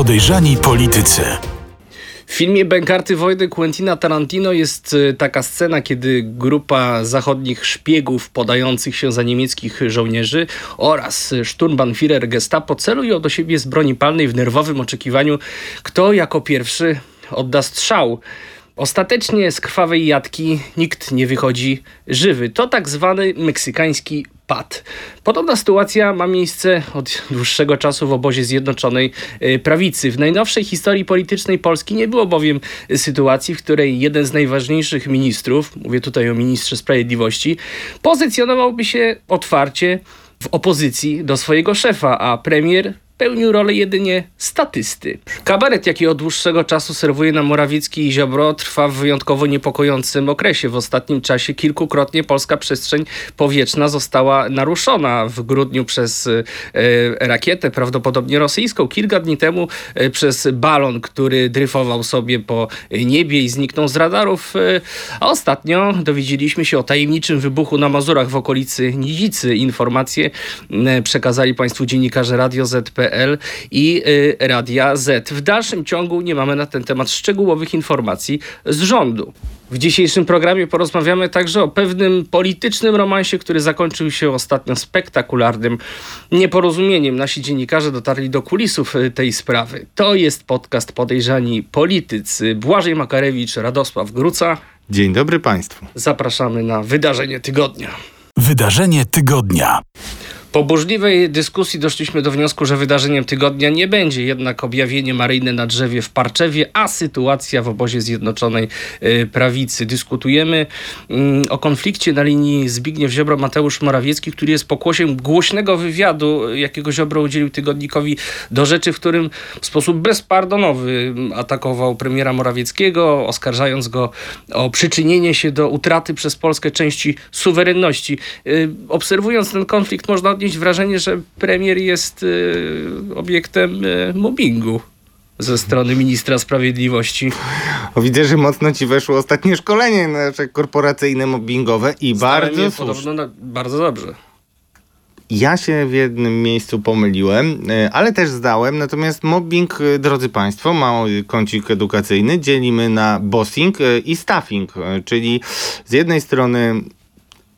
Podejrzani politycy. W filmie Bękarty Wojny Quentina Tarantino jest y, taka scena, kiedy grupa zachodnich szpiegów podających się za niemieckich żołnierzy oraz Sturmbannführer Gestapo celują do siebie z broni palnej w nerwowym oczekiwaniu, kto jako pierwszy odda strzał. Ostatecznie z krwawej jatki nikt nie wychodzi żywy. To tak zwany meksykański pad. Podobna sytuacja ma miejsce od dłuższego czasu w obozie Zjednoczonej y, Prawicy. W najnowszej historii politycznej Polski nie było bowiem sytuacji, w której jeden z najważniejszych ministrów, mówię tutaj o ministrze sprawiedliwości, pozycjonowałby się otwarcie w opozycji do swojego szefa, a premier pełnił rolę jedynie statysty. Kabaret, jaki od dłuższego czasu serwuje nam Morawiecki i Ziobro, trwa w wyjątkowo niepokojącym okresie. W ostatnim czasie kilkukrotnie polska przestrzeń powietrzna została naruszona. W grudniu przez e, rakietę, prawdopodobnie rosyjską, kilka dni temu e, przez balon, który dryfował sobie po niebie i zniknął z radarów. E, a ostatnio dowiedzieliśmy się o tajemniczym wybuchu na Mazurach w okolicy Nidzicy. Informacje e, przekazali Państwu dziennikarze Radio ZP i y, Radia Z. W dalszym ciągu nie mamy na ten temat szczegółowych informacji z rządu. W dzisiejszym programie porozmawiamy także o pewnym politycznym romansie, który zakończył się ostatnio spektakularnym nieporozumieniem. Nasi dziennikarze dotarli do kulisów y, tej sprawy. To jest podcast Podejrzani Politycy. Błażej Makarewicz, Radosław Gruca. Dzień dobry Państwu. Zapraszamy na wydarzenie tygodnia. Wydarzenie tygodnia. Po burzliwej dyskusji doszliśmy do wniosku, że wydarzeniem tygodnia nie będzie jednak objawienie Maryjne na drzewie w Parczewie, a sytuacja w obozie Zjednoczonej y, Prawicy. Dyskutujemy mm, o konflikcie na linii Zbigniew Ziobro-Mateusz Morawiecki, który jest pokłosiem głośnego wywiadu, jakiego Ziobro udzielił tygodnikowi do rzeczy, w którym w sposób bezpardonowy atakował premiera Morawieckiego, oskarżając go o przyczynienie się do utraty przez Polskę części suwerenności. Y, obserwując ten konflikt można odnieść wrażenie, że premier jest y, obiektem y, mobbingu ze strony ministra sprawiedliwości. Widzę, że mocno ci weszło ostatnie szkolenie nasze korporacyjne mobbingowe i Stałem bardzo słusznie. podobno na, bardzo dobrze. Ja się w jednym miejscu pomyliłem, e, ale też zdałem. Natomiast mobbing, drodzy Państwo, mały kącik edukacyjny dzielimy na bossing i staffing, czyli z jednej strony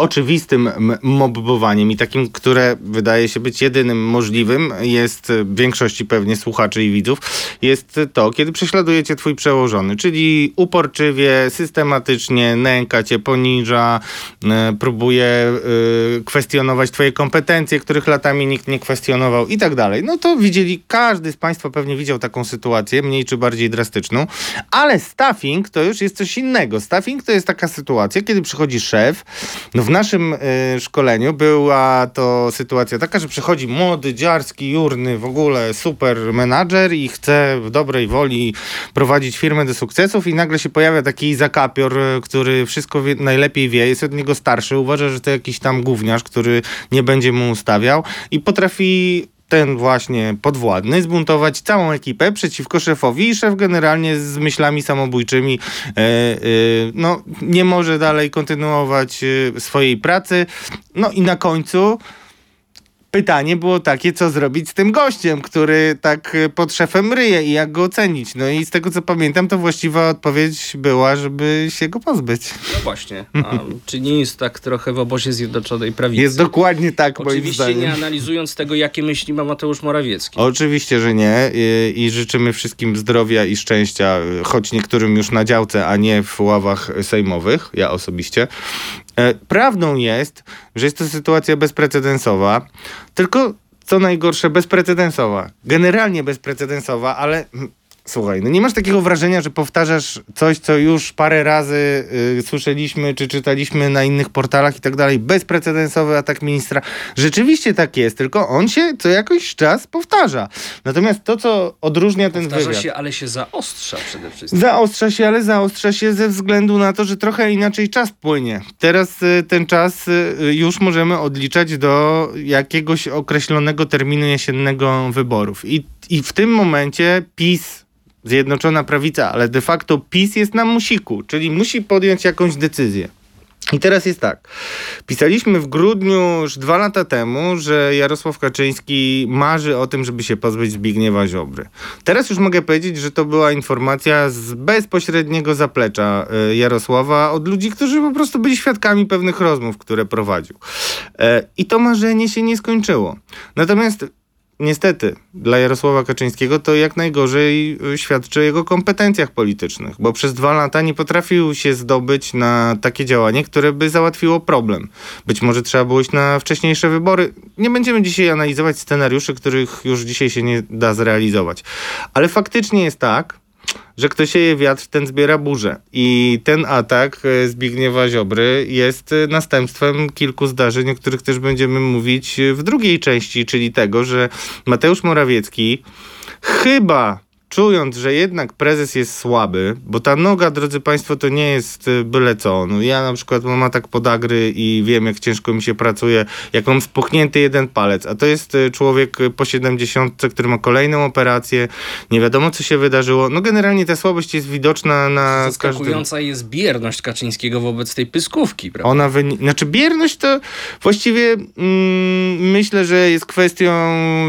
oczywistym mobbowaniem i takim, które wydaje się być jedynym możliwym, jest e, większości pewnie słuchaczy i widzów, jest to, kiedy prześladujecie twój przełożony, czyli uporczywie, systematycznie nęka cię, poniża, e, próbuje e, kwestionować twoje kompetencje, których latami nikt nie kwestionował i tak dalej. No to widzieli, każdy z Państwa pewnie widział taką sytuację, mniej czy bardziej drastyczną, ale staffing to już jest coś innego. Staffing to jest taka sytuacja, kiedy przychodzi szef, no w naszym y, szkoleniu była to sytuacja taka, że przychodzi młody, dziarski, jurny, w ogóle super menadżer i chce w dobrej woli prowadzić firmę do sukcesów i nagle się pojawia taki zakapior, y, który wszystko wie, najlepiej wie, jest od niego starszy, uważa, że to jakiś tam gówniarz, który nie będzie mu ustawiał i potrafi ten właśnie podwładny zbuntować całą ekipę przeciwko szefowi i szef generalnie z myślami samobójczymi e, e, no, nie może dalej kontynuować e, swojej pracy. No i na końcu pytanie było takie, co zrobić z tym gościem, który tak e, pod szefem ryje i jak go ocenić. No i z tego co pamiętam, to właściwa odpowiedź była, żeby się go pozbyć. No właśnie. A, czy nie jest tak trochę w obozie Zjednoczonej Prawicy? Jest dokładnie tak, moim Oczywiście zdaniem. nie analizując tego, jakie myśli ma Mateusz Morawiecki. Oczywiście, że nie I, i życzymy wszystkim zdrowia i szczęścia, choć niektórym już na działce, a nie w ławach sejmowych, ja osobiście. E, Prawdą jest, że jest to sytuacja bezprecedensowa, tylko co najgorsze, bezprecedensowa. Generalnie bezprecedensowa, ale słuchaj, no nie masz takiego wrażenia, że powtarzasz coś, co już parę razy y, słyszeliśmy, czy czytaliśmy na innych portalach i tak dalej. Bezprecedensowy atak ministra. Rzeczywiście tak jest, tylko on się co jakiś czas powtarza. Natomiast to, co odróżnia ten Powtarza wywiad... się, ale się zaostrza przede wszystkim. Zaostrza się, ale zaostrza się ze względu na to, że trochę inaczej czas płynie. Teraz y, ten czas y, już możemy odliczać do jakiegoś określonego terminu jesiennego wyborów. I, i w tym momencie PiS, Zjednoczona Prawica, ale de facto PiS jest na musiku, czyli musi podjąć jakąś decyzję. I teraz jest tak. Pisaliśmy w grudniu już dwa lata temu, że Jarosław Kaczyński marzy o tym, żeby się pozbyć Zbigniewa Ziobry. Teraz już mogę powiedzieć, że to była informacja z bezpośredniego zaplecza e, Jarosława od ludzi, którzy po prostu byli świadkami pewnych rozmów, które prowadził. E, I to marzenie się nie skończyło. Natomiast niestety dla Jarosława Kaczyńskiego to jak najgorzej y, świadczy o jego kompetencjach politycznych, bo przez dwa lata nie potrafił się zdobyć na takie działanie, które by załatwiło problem. Być może trzeba było iść na wcześniejsze wybory. Nie będziemy dzisiaj analizować scenariuszy, których już dzisiaj się nie da zrealizować. Ale faktycznie jest tak, że kto sieje wiatr, ten zbiera burzę. I ten atak e, Zbigniewa Ziobry jest e, następstwem kilku zdarzeń, o których też będziemy mówić w drugiej części, czyli tego, że Mateusz Morawiecki chyba czując, że jednak prezes jest słaby, bo ta noga, drodzy Państwo, to nie jest y, byle co. No ja na przykład mam atak podagry i wiem, jak ciężko mi się pracuje, jak mam spuchnięty jeden palec, a to jest y, człowiek po 70, który ma kolejną operację, nie wiadomo, co się wydarzyło. No generalnie ta słabość jest widoczna na Zaskakująca każdym... jest bierność Kaczyńskiego wobec tej pyskówki, prawda? Ona wyni- Znaczy bierność to właściwie mm, myślę, że jest kwestią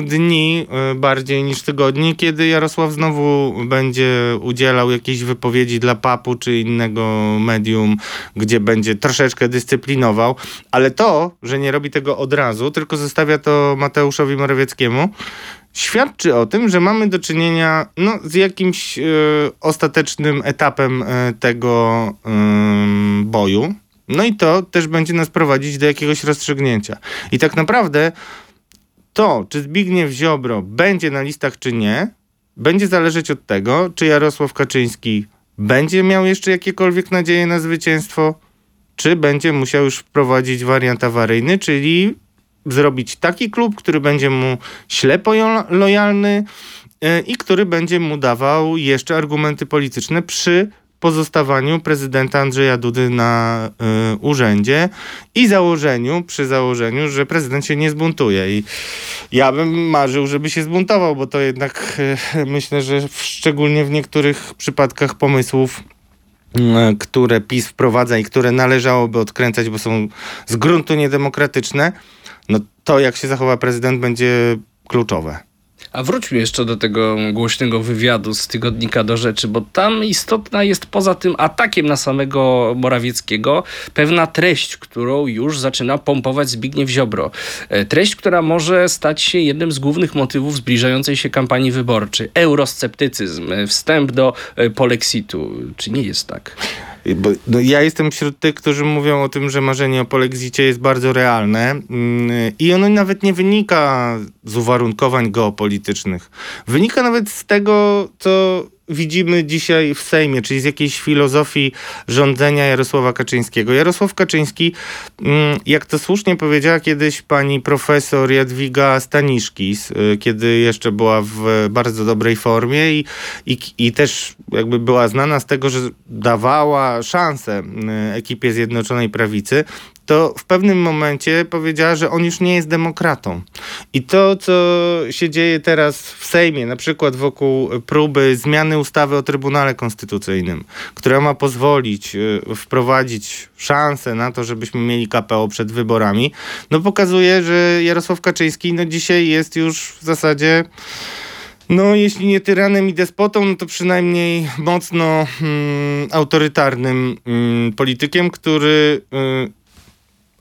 dni y, bardziej niż tygodni, kiedy Jarosław znowu znowu będzie udzielał jakiejś wypowiedzi dla papu czy innego medium, gdzie będzie troszeczkę dyscyplinował, ale to, że nie robi tego od razu, tylko zostawia to Mateuszowi Morawieckiemu, świadczy o tym, że mamy do czynienia no, z jakimś y, ostatecznym etapem y, tego y, boju. No i to też będzie nas prowadzić do jakiegoś rozstrzygnięcia. I tak naprawdę to, czy Zbigniew Ziobro będzie na listach, czy nie, będzie zależeć od tego, czy Jarosław Kaczyński będzie miał jeszcze jakiekolwiek nadzieje na zwycięstwo, czy będzie musiał już wprowadzić wariant awaryjny, czyli zrobić taki klub, który będzie mu ślepo lojalny e, i który będzie mu dawał jeszcze argumenty polityczne przy pozostawaniu prezydenta Andrzeja Dudy na y, urzędzie i założeniu, przy założeniu, że prezydent się nie zbuntuje. I ja bym marzył, żeby się zbuntował, bo to jednak y, myślę, że szczególnie w niektórych przypadkach pomysłów y, które PiS wprowadza i które należałoby odkręcać, bo są z gruntu niedemokratyczne, no to jak się zachowa prezydent będzie kluczowe. A wróćmy jeszcze do tego głośnego wywiadu z tygodnika do rzeczy, bo tam istotna jest poza tym atakiem na samego Morawieckiego pewna treść, którą już zaczyna pompować Zbigniew Ziobro. E, treść, która może stać się jednym z głównych motywów zbliżającej się kampanii wyborczej. Eurosceptycyzm, e, wstęp do e, polexitu. Czy nie jest tak? Bo, no, ja jestem wśród tych, którzy mówią o tym, że marzenie o polexicie jest bardzo realne mm, i ono nawet nie wynika z uwarunkowań geopolitycznych. Wynika nawet z tego, co widzimy dzisiaj w Sejmie, czyli z jakiejś filozofii rządzenia Jarosława Kaczyńskiego. Jarosław Kaczyński, mm, jak to słusznie powiedziała kiedyś pani profesor Jadwiga Staniszkis, y, kiedy jeszcze była w bardzo dobrej formie i, i, i też jakby była znana z tego, że dawała szansę y, ekipie Zjednoczonej Prawicy, to w pewnym momencie powiedziała, że on już nie jest demokratą. I to, co się dzieje teraz w Sejmie, na przykład wokół próby zmiany ustawy o Trybunale Konstytucyjnym, która ma pozwolić y, wprowadzić szansę na to, żebyśmy mieli KPO przed wyborami, no pokazuje, że Jarosław Kaczyński no dzisiaj jest już w zasadzie no, jeśli nie tyranem i despotą, no to przynajmniej mocno mm, autorytarnym mm, politykiem, który y,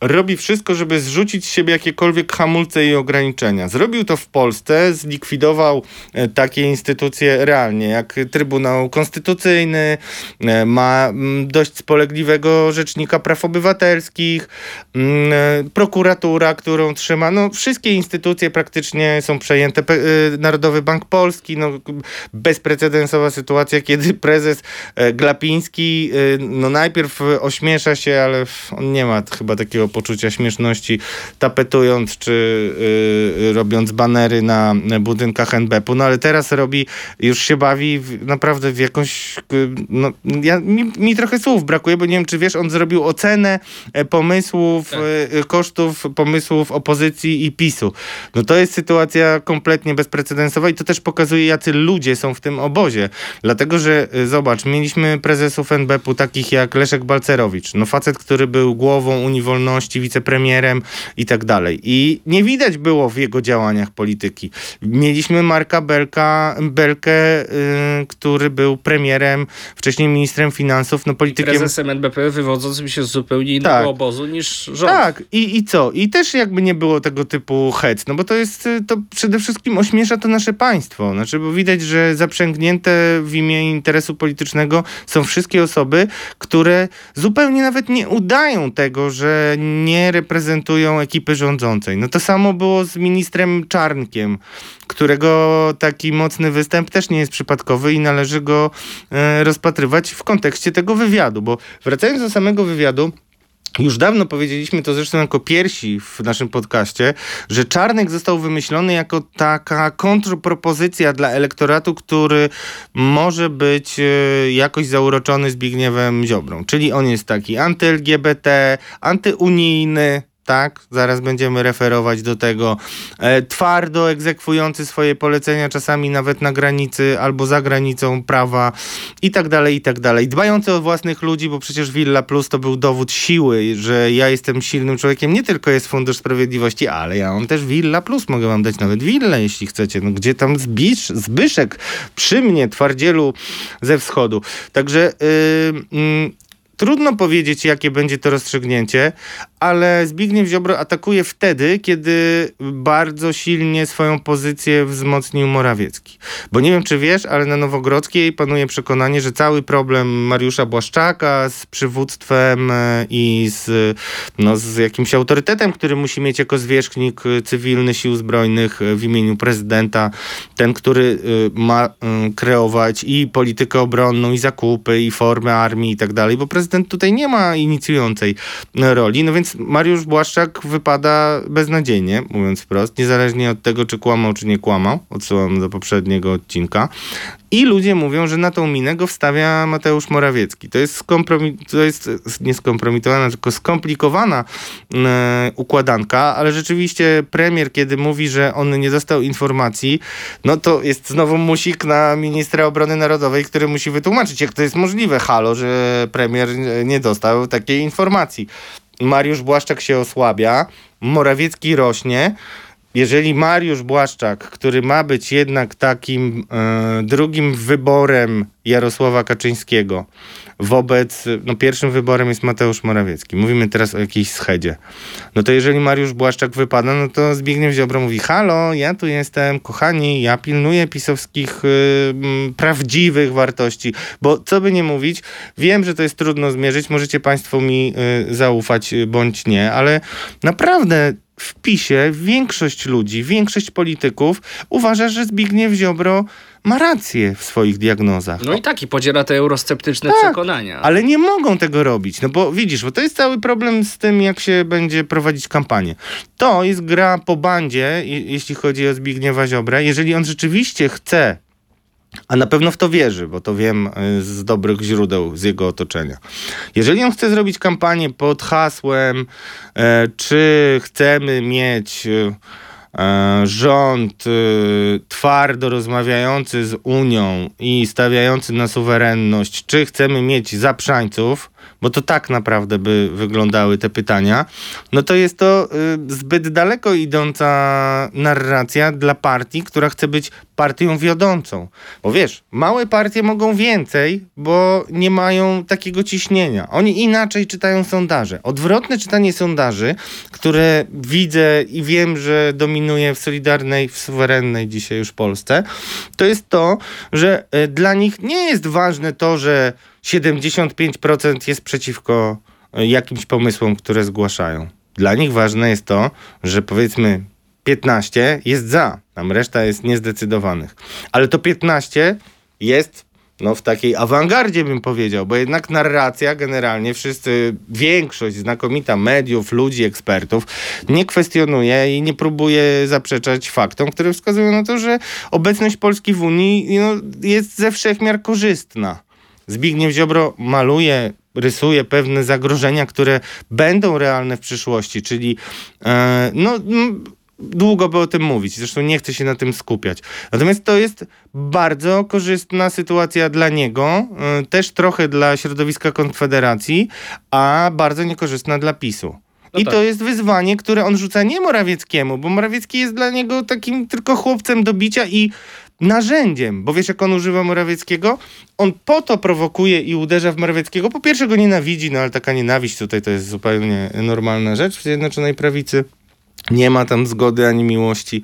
robi wszystko, żeby zrzucić z siebie jakiekolwiek hamulce i ograniczenia. Zrobił to w Polsce, zlikwidował e, takie instytucje realnie, jak Trybunał Konstytucyjny, e, ma mm, dość spolegliwego Rzecznika Praw Obywatelskich, mm, e, prokuratura, którą trzyma, no wszystkie instytucje praktycznie są przejęte, Narodowy Bank Polski, no bezprecedensowa sytuacja, kiedy prezes Glapiński no najpierw ośmiesza się, ale on nie ma chyba takiego poczucia śmieszności, tapetując czy y, robiąc banery na budynkach NBP-u, no ale teraz robi, już się bawi w, naprawdę w jakąś, y, no, ja, mi, mi trochę słów brakuje, bo nie wiem, czy wiesz, on zrobił ocenę e, pomysłów, Tak. y, y, kosztów pomysłów opozycji i PiSu. No to jest sytuacja kompletnie bezprecedensowa i to też pokazuje, jacy ludzie są w tym obozie. Dlatego, że y, zobacz, mieliśmy prezesów NBP-u takich jak Leszek Balcerowicz, no facet, który był głową Unii Wolności, wicepremierem i tak dalej. I nie widać było w jego działaniach polityki. Mieliśmy Marka Belka, Belkę, y, który był premierem, wcześniej ministrem finansów, no politykiem... Prezesem NBP wywodzącym się z zupełnie innego Tak. obozu niż rząd. Tak, i, i co? I też jakby nie było tego typu hec, no bo to jest, y, to przede wszystkim ośmiesza to nasze państwo. Znaczy, bo widać, że zaprzęgnięte w imię interesu politycznego są wszystkie osoby, które zupełnie nawet nie udają tego, że nie reprezentują ekipy rządzącej. No to samo było z ministrem Czarnkiem, którego taki mocny występ też nie jest przypadkowy i należy go e, rozpatrywać w kontekście tego wywiadu, bo wracając do samego wywiadu, już dawno powiedzieliśmy to zresztą jako pierwsi w naszym podcaście, że Czarnek został wymyślony jako taka kontrpropozycja dla elektoratu, który może być e, jakoś zauroczony Zbigniewem Ziobrą. Czyli on jest taki anty-LGBT, antyunijny, tak, zaraz będziemy referować do tego, e, twardo egzekwujący swoje polecenia, czasami nawet na granicy albo za granicą prawa i tak dalej, i tak dalej. Dbający o własnych ludzi, bo przecież Villa Plus to był dowód siły, że ja jestem silnym człowiekiem. Nie tylko jest Fundusz Sprawiedliwości, ale ja mam też Villa Plus, mogę wam dać nawet willę, jeśli chcecie. No gdzie tam Zbisz, Zbyszek przy mnie, twardzielu ze wschodu. Także... Yy, mm, Trudno powiedzieć, jakie będzie to rozstrzygnięcie, ale Zbigniew Ziobro atakuje wtedy, kiedy bardzo silnie swoją pozycję wzmocnił Morawiecki. Bo nie wiem, czy wiesz, ale na Nowogrodzkiej panuje przekonanie, że cały problem Mariusza Błaszczaka z przywództwem e, i z, no, z jakimś autorytetem, który musi mieć jako zwierzchnik cywilny sił zbrojnych e, w imieniu prezydenta, ten, który e, ma kreować i politykę obronną, i zakupy, i formę armii i tak dalej, bo prezydent tutaj nie ma inicjującej roli, no więc Mariusz Błaszczak wypada beznadziejnie, mówiąc wprost, niezależnie od tego, czy kłamał, czy nie kłamał, odsyłam do poprzedniego odcinka. I ludzie mówią, że na tą minę go wstawia Mateusz Morawiecki. To jest, skompromi- to jest tylko skomplikowana e, układanka, ale rzeczywiście premier, kiedy mówi, że on nie dostał informacji, no to jest znowu musik na ministra obrony narodowej, który musi wytłumaczyć, jak to jest możliwe, halo, że premier nie dostał takiej informacji. Mariusz Błaszczak się osłabia, Morawiecki rośnie. Jeżeli Mariusz Błaszczak, który ma być jednak takim e, drugim wyborem Jarosława Kaczyńskiego, wobec, no pierwszym wyborem jest Mateusz Morawiecki. Mówimy teraz o jakiejś schedzie. No to jeżeli Mariusz Błaszczak wypada, no to Zbigniew Ziobro mówi, halo, ja tu jestem, kochani, ja pilnuję pisowskich y, prawdziwych wartości, bo co by nie mówić, wiem, że to jest trudno zmierzyć, możecie państwo mi y, zaufać y, bądź nie, ale naprawdę w PiSie większość ludzi, większość polityków uważa, że Zbigniew Ziobro ma rację w swoich diagnozach. No i tak, i podziela te eurosceptyczne Tak, przekonania. Ale nie mogą tego robić, no bo widzisz, bo to jest cały problem z tym, jak się będzie prowadzić kampanię. To jest gra po bandzie, je- jeśli chodzi o Zbigniewa Ziobrę. Jeżeli on rzeczywiście chce, a na pewno w to wierzy, bo to wiem y, z dobrych źródeł z jego otoczenia. Jeżeli on chce zrobić kampanię pod hasłem, e, czy chcemy mieć... e, rząd y, twardo rozmawiający z Unią i stawiający na suwerenność, czy chcemy mieć zaprzańców, bo to tak naprawdę by wyglądały te pytania, no to jest to y, zbyt daleko idąca narracja dla partii, która chce być partią wiodącą. Bo wiesz, małe partie mogą więcej, bo nie mają takiego ciśnienia. Oni inaczej czytają sondaże. Odwrotne czytanie sondaży, które widzę i wiem, że dominuje w solidarnej, w suwerennej dzisiaj już Polsce, to jest to, że y, dla nich nie jest ważne to, że 75% jest przeciwko y, jakimś pomysłom, które zgłaszają. Dla nich ważne jest to, że powiedzmy 15 jest za, tam reszta jest niezdecydowanych. Ale to 15 jest no w takiej awangardzie bym powiedział, bo jednak narracja generalnie wszyscy, większość znakomita mediów, ludzi, ekspertów nie kwestionuje i nie próbuje zaprzeczać faktom, które wskazują na to, że obecność Polski w Unii no, jest ze wszechmiar korzystna. Zbigniew Ziobro maluje, rysuje pewne zagrożenia, które będą realne w przyszłości, czyli e, no, długo by o tym mówić, zresztą nie chcę się na tym skupiać. Natomiast to jest bardzo korzystna sytuacja dla niego, e, też trochę dla środowiska Konfederacji, a bardzo niekorzystna dla PiSu. No I tak. to jest wyzwanie, które on rzuca nie Morawieckiemu, bo Morawiecki jest dla niego takim tylko chłopcem do bicia i narzędziem, bo wiesz jak on używa Morawieckiego? On po to prowokuje i uderza w Morawieckiego. Po pierwsze go nienawidzi, no ale taka nienawiść tutaj to jest zupełnie normalna rzecz w Zjednoczonej Prawicy. Nie ma tam zgody ani miłości,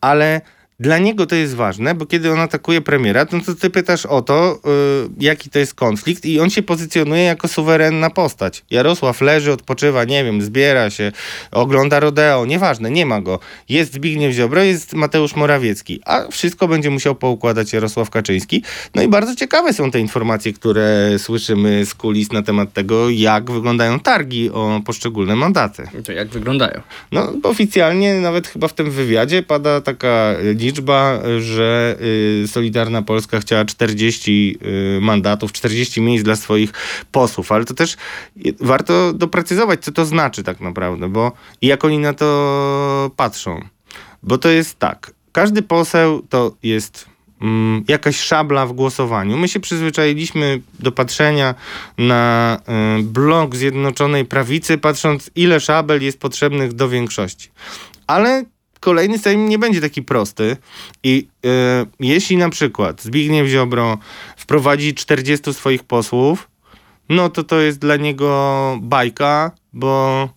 ale dla niego to jest ważne, bo kiedy on atakuje premiera, no to ty pytasz o to, yy, jaki to jest konflikt i on się pozycjonuje jako suwerenna postać. Jarosław leży, odpoczywa, nie wiem, zbiera się, ogląda rodeo, nieważne, nie ma go. Jest Zbigniew Ziobro, jest Mateusz Morawiecki, a wszystko będzie musiał poukładać Jarosław Kaczyński. No i bardzo ciekawe są te informacje, które słyszymy z kulis na temat tego, jak wyglądają targi o poszczególne mandaty. To jak wyglądają? No, bo oficjalnie nawet chyba w tym wywiadzie pada taka liczba, że y, Solidarna Polska chciała 40 y, mandatów, 40 miejsc dla swoich posłów, ale to też warto doprecyzować, co to znaczy tak naprawdę, bo jak oni na to patrzą. Bo to jest tak, każdy poseł to jest mm, jakaś szabla w głosowaniu. My się przyzwyczailiśmy do patrzenia na y, blok Zjednoczonej Prawicy, patrząc ile szabel jest potrzebnych do większości. Ale kolejny Sejm nie będzie taki prosty i y, jeśli na przykład Zbigniew Ziobro wprowadzi 40 swoich posłów, no to to jest dla niego bajka, bo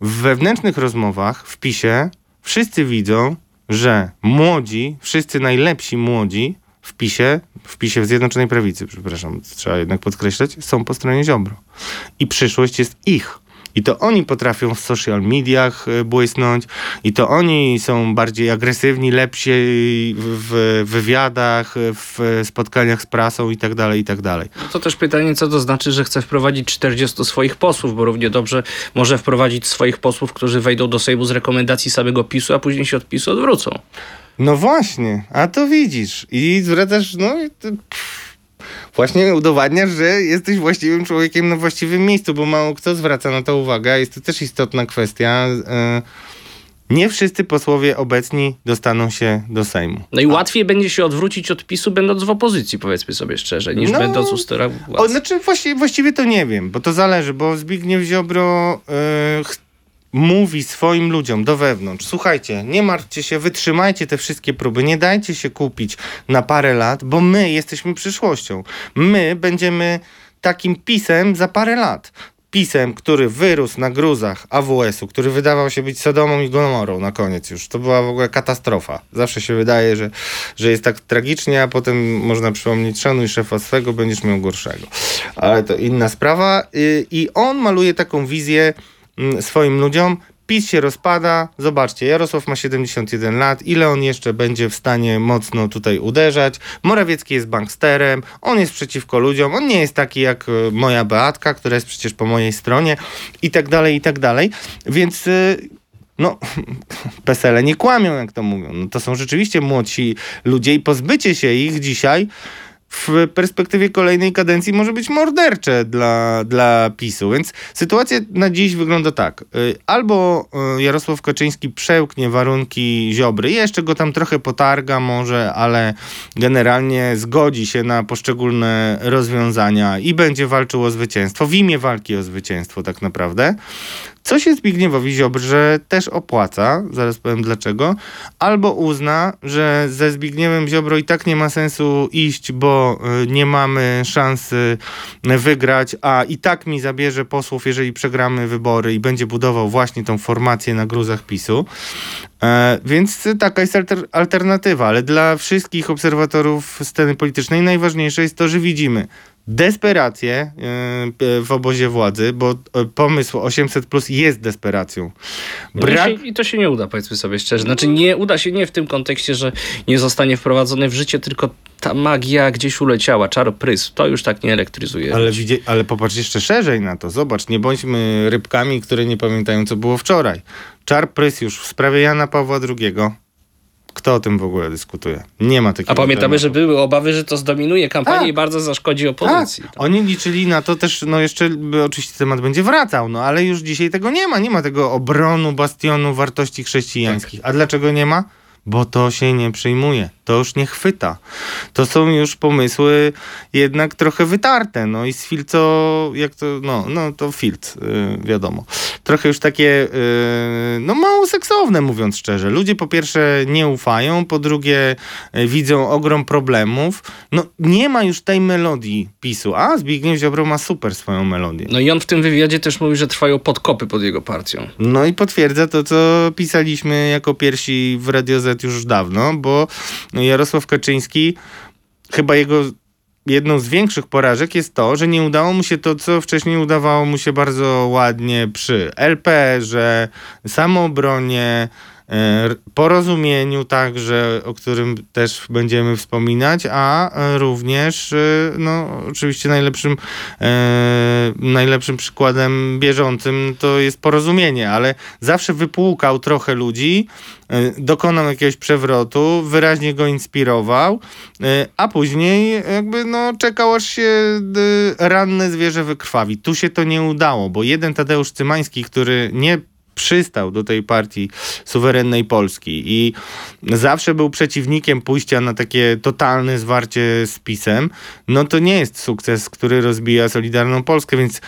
w wewnętrznych rozmowach w PiSie wszyscy widzą, że młodzi, wszyscy najlepsi młodzi w PiSie, w PiSie w Zjednoczonej Prawicy, przepraszam, trzeba jednak podkreślać, są po stronie Ziobro. I przyszłość jest ich. I to oni potrafią w social mediach y, błysnąć, i to oni są bardziej agresywni, lepsi w, wywiadach, w spotkaniach z prasą i tak dalej, i tak dalej. No to też pytanie, co to znaczy, że chce wprowadzić 40 swoich posłów, bo równie dobrze może wprowadzić swoich posłów, którzy wejdą do Sejmu z rekomendacji samego PiSu, a później się od PiSu odwrócą. No właśnie, a to widzisz. I zwracasz, no pff, właśnie udowadniasz, że jesteś właściwym człowiekiem na właściwym miejscu, bo mało kto zwraca na to uwagę. Jest to też istotna kwestia. E, Nie wszyscy posłowie obecni dostaną się do Sejmu. No i łatwiej będzie się odwrócić od PiSu, będąc w opozycji, powiedzmy sobie szczerze, niż No, będąc u stera O, władzy. znaczy właściwie, właściwie to nie wiem, bo to zależy, bo Zbigniew Ziobro ch- mówi swoim ludziom do wewnątrz, słuchajcie, nie martwcie się, wytrzymajcie te wszystkie próby, nie dajcie się kupić na parę lat, bo my jesteśmy przyszłością. My będziemy takim pisem za parę lat. Pisem, który wyrósł na gruzach AWS-u, który wydawał się być Sodomą i Gomorą na koniec już. To była w ogóle katastrofa. Zawsze się wydaje, że, że jest tak tragicznie, a potem można przypomnieć, szanuj szefa swego, będziesz miał gorszego. Ale to inna sprawa. I, i on maluje taką wizję swoim ludziom. PiS się rozpada. Zobaczcie, Jarosław ma 71 lat. Ile on jeszcze będzie w stanie mocno tutaj uderzać? Morawiecki jest banksterem. On jest przeciwko ludziom. On nie jest taki jak e, moja Beatka, która jest przecież po mojej stronie i tak dalej, i tak dalej. Więc y, no, pesele nie kłamią, jak to mówią. No, to są rzeczywiście młodsi ludzie i pozbycie się ich dzisiaj w perspektywie kolejnej kadencji może być mordercze dla, dla PiSu. Więc sytuacja na dziś wygląda tak. Y, Albo y, Jarosław Kaczyński przełknie warunki Ziobry, jeszcze go tam trochę potarga może, ale generalnie zgodzi się na poszczególne rozwiązania i będzie walczył o zwycięstwo, w imię walki o zwycięstwo tak naprawdę. Co się Zbigniewowi Ziobrze też opłaca, zaraz powiem dlaczego, albo uzna, że ze Zbigniewem Ziobro i tak nie ma sensu iść, bo y, nie mamy szansy wygrać, a i tak mi zabierze posłów, jeżeli przegramy wybory i będzie budował właśnie tą formację na gruzach PiSu. E, więc taka jest alter, alternatywa, ale dla wszystkich obserwatorów sceny politycznej najważniejsze jest to, że widzimy desperację yy, w obozie władzy, bo e, pomysł 800 plus jest desperacją. Brak... No I, się, I to się nie uda, powiedzmy sobie szczerze. Znaczy nie uda się nie w tym kontekście, że nie zostanie wprowadzone w życie, tylko ta magia gdzieś uleciała, czar prysł. To już tak nie elektryzuje. Ale, widzie, ale popatrz jeszcze szerzej na to. Zobacz, nie bądźmy rybkami, które nie pamiętają, co było wczoraj. Czar prysł już w sprawie Jana Pawła II kto o tym w ogóle dyskutuje? Nie ma takiego A pamiętamy, tematu. że były obawy, że to zdominuje kampanię tak. i bardzo zaszkodzi opozycji. Tak. Oni liczyli na to też, no jeszcze oczywiście temat będzie wracał, no ale już dzisiaj tego nie ma. Nie ma tego obronu, bastionu wartości chrześcijańskich. Tak. A dlaczego nie ma? Bo to się nie przyjmuje to już nie chwyta. To są już pomysły jednak trochę wytarte, no i z filco, jak to, no, no to filc, yy, wiadomo. Trochę już takie, yy, no mało seksowne, mówiąc szczerze. Ludzie po pierwsze nie ufają, po drugie yy, widzą ogrom problemów. No nie ma już tej melodii PiSu, a Zbigniew Ziobro ma super swoją melodię. No i on w tym wywiadzie też mówi, że trwają podkopy pod jego partią. No i potwierdza to, co pisaliśmy jako pierwsi w Radio Z już dawno, bo no Jarosław Kaczyński, chyba jego jedną z większych porażek jest to, że nie udało mu się to, co wcześniej udawało mu się bardzo ładnie przy LP, że samoobronie, porozumieniu także, o którym też będziemy wspominać, a również e, no, oczywiście najlepszym, e, najlepszym przykładem bieżącym to jest porozumienie, ale zawsze wypłukał trochę ludzi, e, dokonał jakiegoś przewrotu, wyraźnie go inspirował, a później jakby no, czekał aż się ranne zwierzę wykrwawi. Tu się to nie udało, bo jeden Tadeusz Cymański, który nie przystał do tej partii suwerennej Polski i zawsze był przeciwnikiem pójścia na takie totalne zwarcie z PiSem, no to nie jest sukces, który rozbija Solidarną Polskę, więc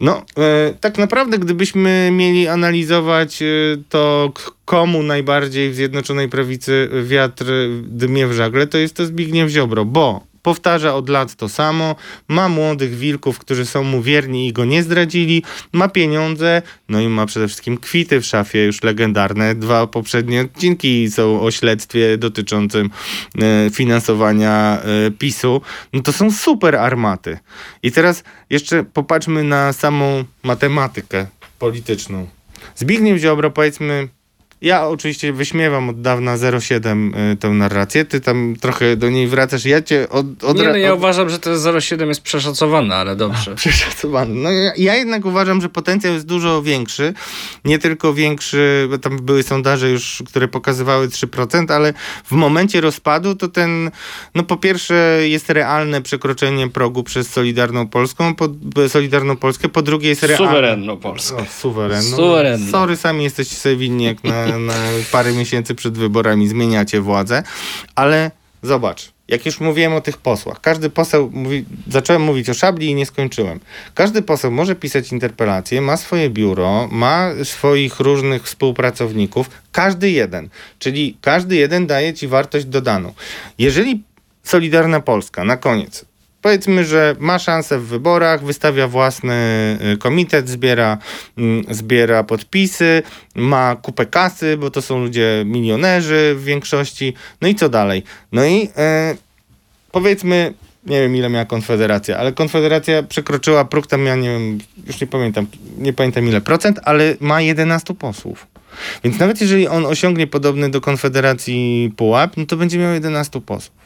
no, e, tak naprawdę, gdybyśmy mieli analizować e, to, komu najbardziej w Zjednoczonej Prawicy wiatr dmie w żagle, to jest to Zbigniew Ziobro, bo powtarza od lat to samo, ma młodych wilków, którzy są mu wierni i go nie zdradzili, ma pieniądze, no i ma przede wszystkim kwity w szafie, już legendarne. Dwa poprzednie odcinki są o śledztwie dotyczącym e, finansowania e, PiSu. No to są super armaty. I teraz jeszcze popatrzmy na samą matematykę polityczną. Zbigniew Ziobro, powiedzmy, ja oczywiście wyśmiewam od dawna 07 y, tę narrację, ty tam trochę do niej wracasz, ja cię od... od nie, no ja od... uważam, że to 07 jest przeszacowane, ale dobrze. przeszacowane. No ja, ja, jednak uważam, że potencjał jest dużo większy, nie tylko większy, bo tam były sondaże już, które pokazywały 3%, ale w momencie rozpadu to ten, no po pierwsze jest realne przekroczenie progu przez Solidarną Polską, po, Solidarną Polskę, po drugie jest realne... Suwerenną Polskę. O, suwerenną. Suwerenną. Sorry, sami jesteście sobie winni jak na na parę miesięcy przed wyborami zmieniacie władzę, ale zobacz, jak już mówiłem o tych posłach, każdy poseł, mówi, zacząłem mówić o szabli i nie skończyłem. Każdy poseł może pisać interpelacje, ma swoje biuro, ma swoich różnych współpracowników, każdy jeden, czyli każdy jeden daje ci wartość dodaną. Jeżeli Solidarna Polska na koniec powiedzmy, że ma szansę w wyborach, wystawia własny y, komitet, zbiera, mm, zbiera podpisy, ma kupę kasy, bo to są ludzie milionerzy w większości. No i co dalej? No i e, powiedzmy, nie wiem ile miała Konfederacja, ale Konfederacja przekroczyła próg, tam ja nie wiem, już nie pamiętam, nie pamiętam ile procent, ale ma 11 posłów. Więc nawet jeżeli on osiągnie podobny do Konfederacji pułap, no to będzie miał 11 posłów.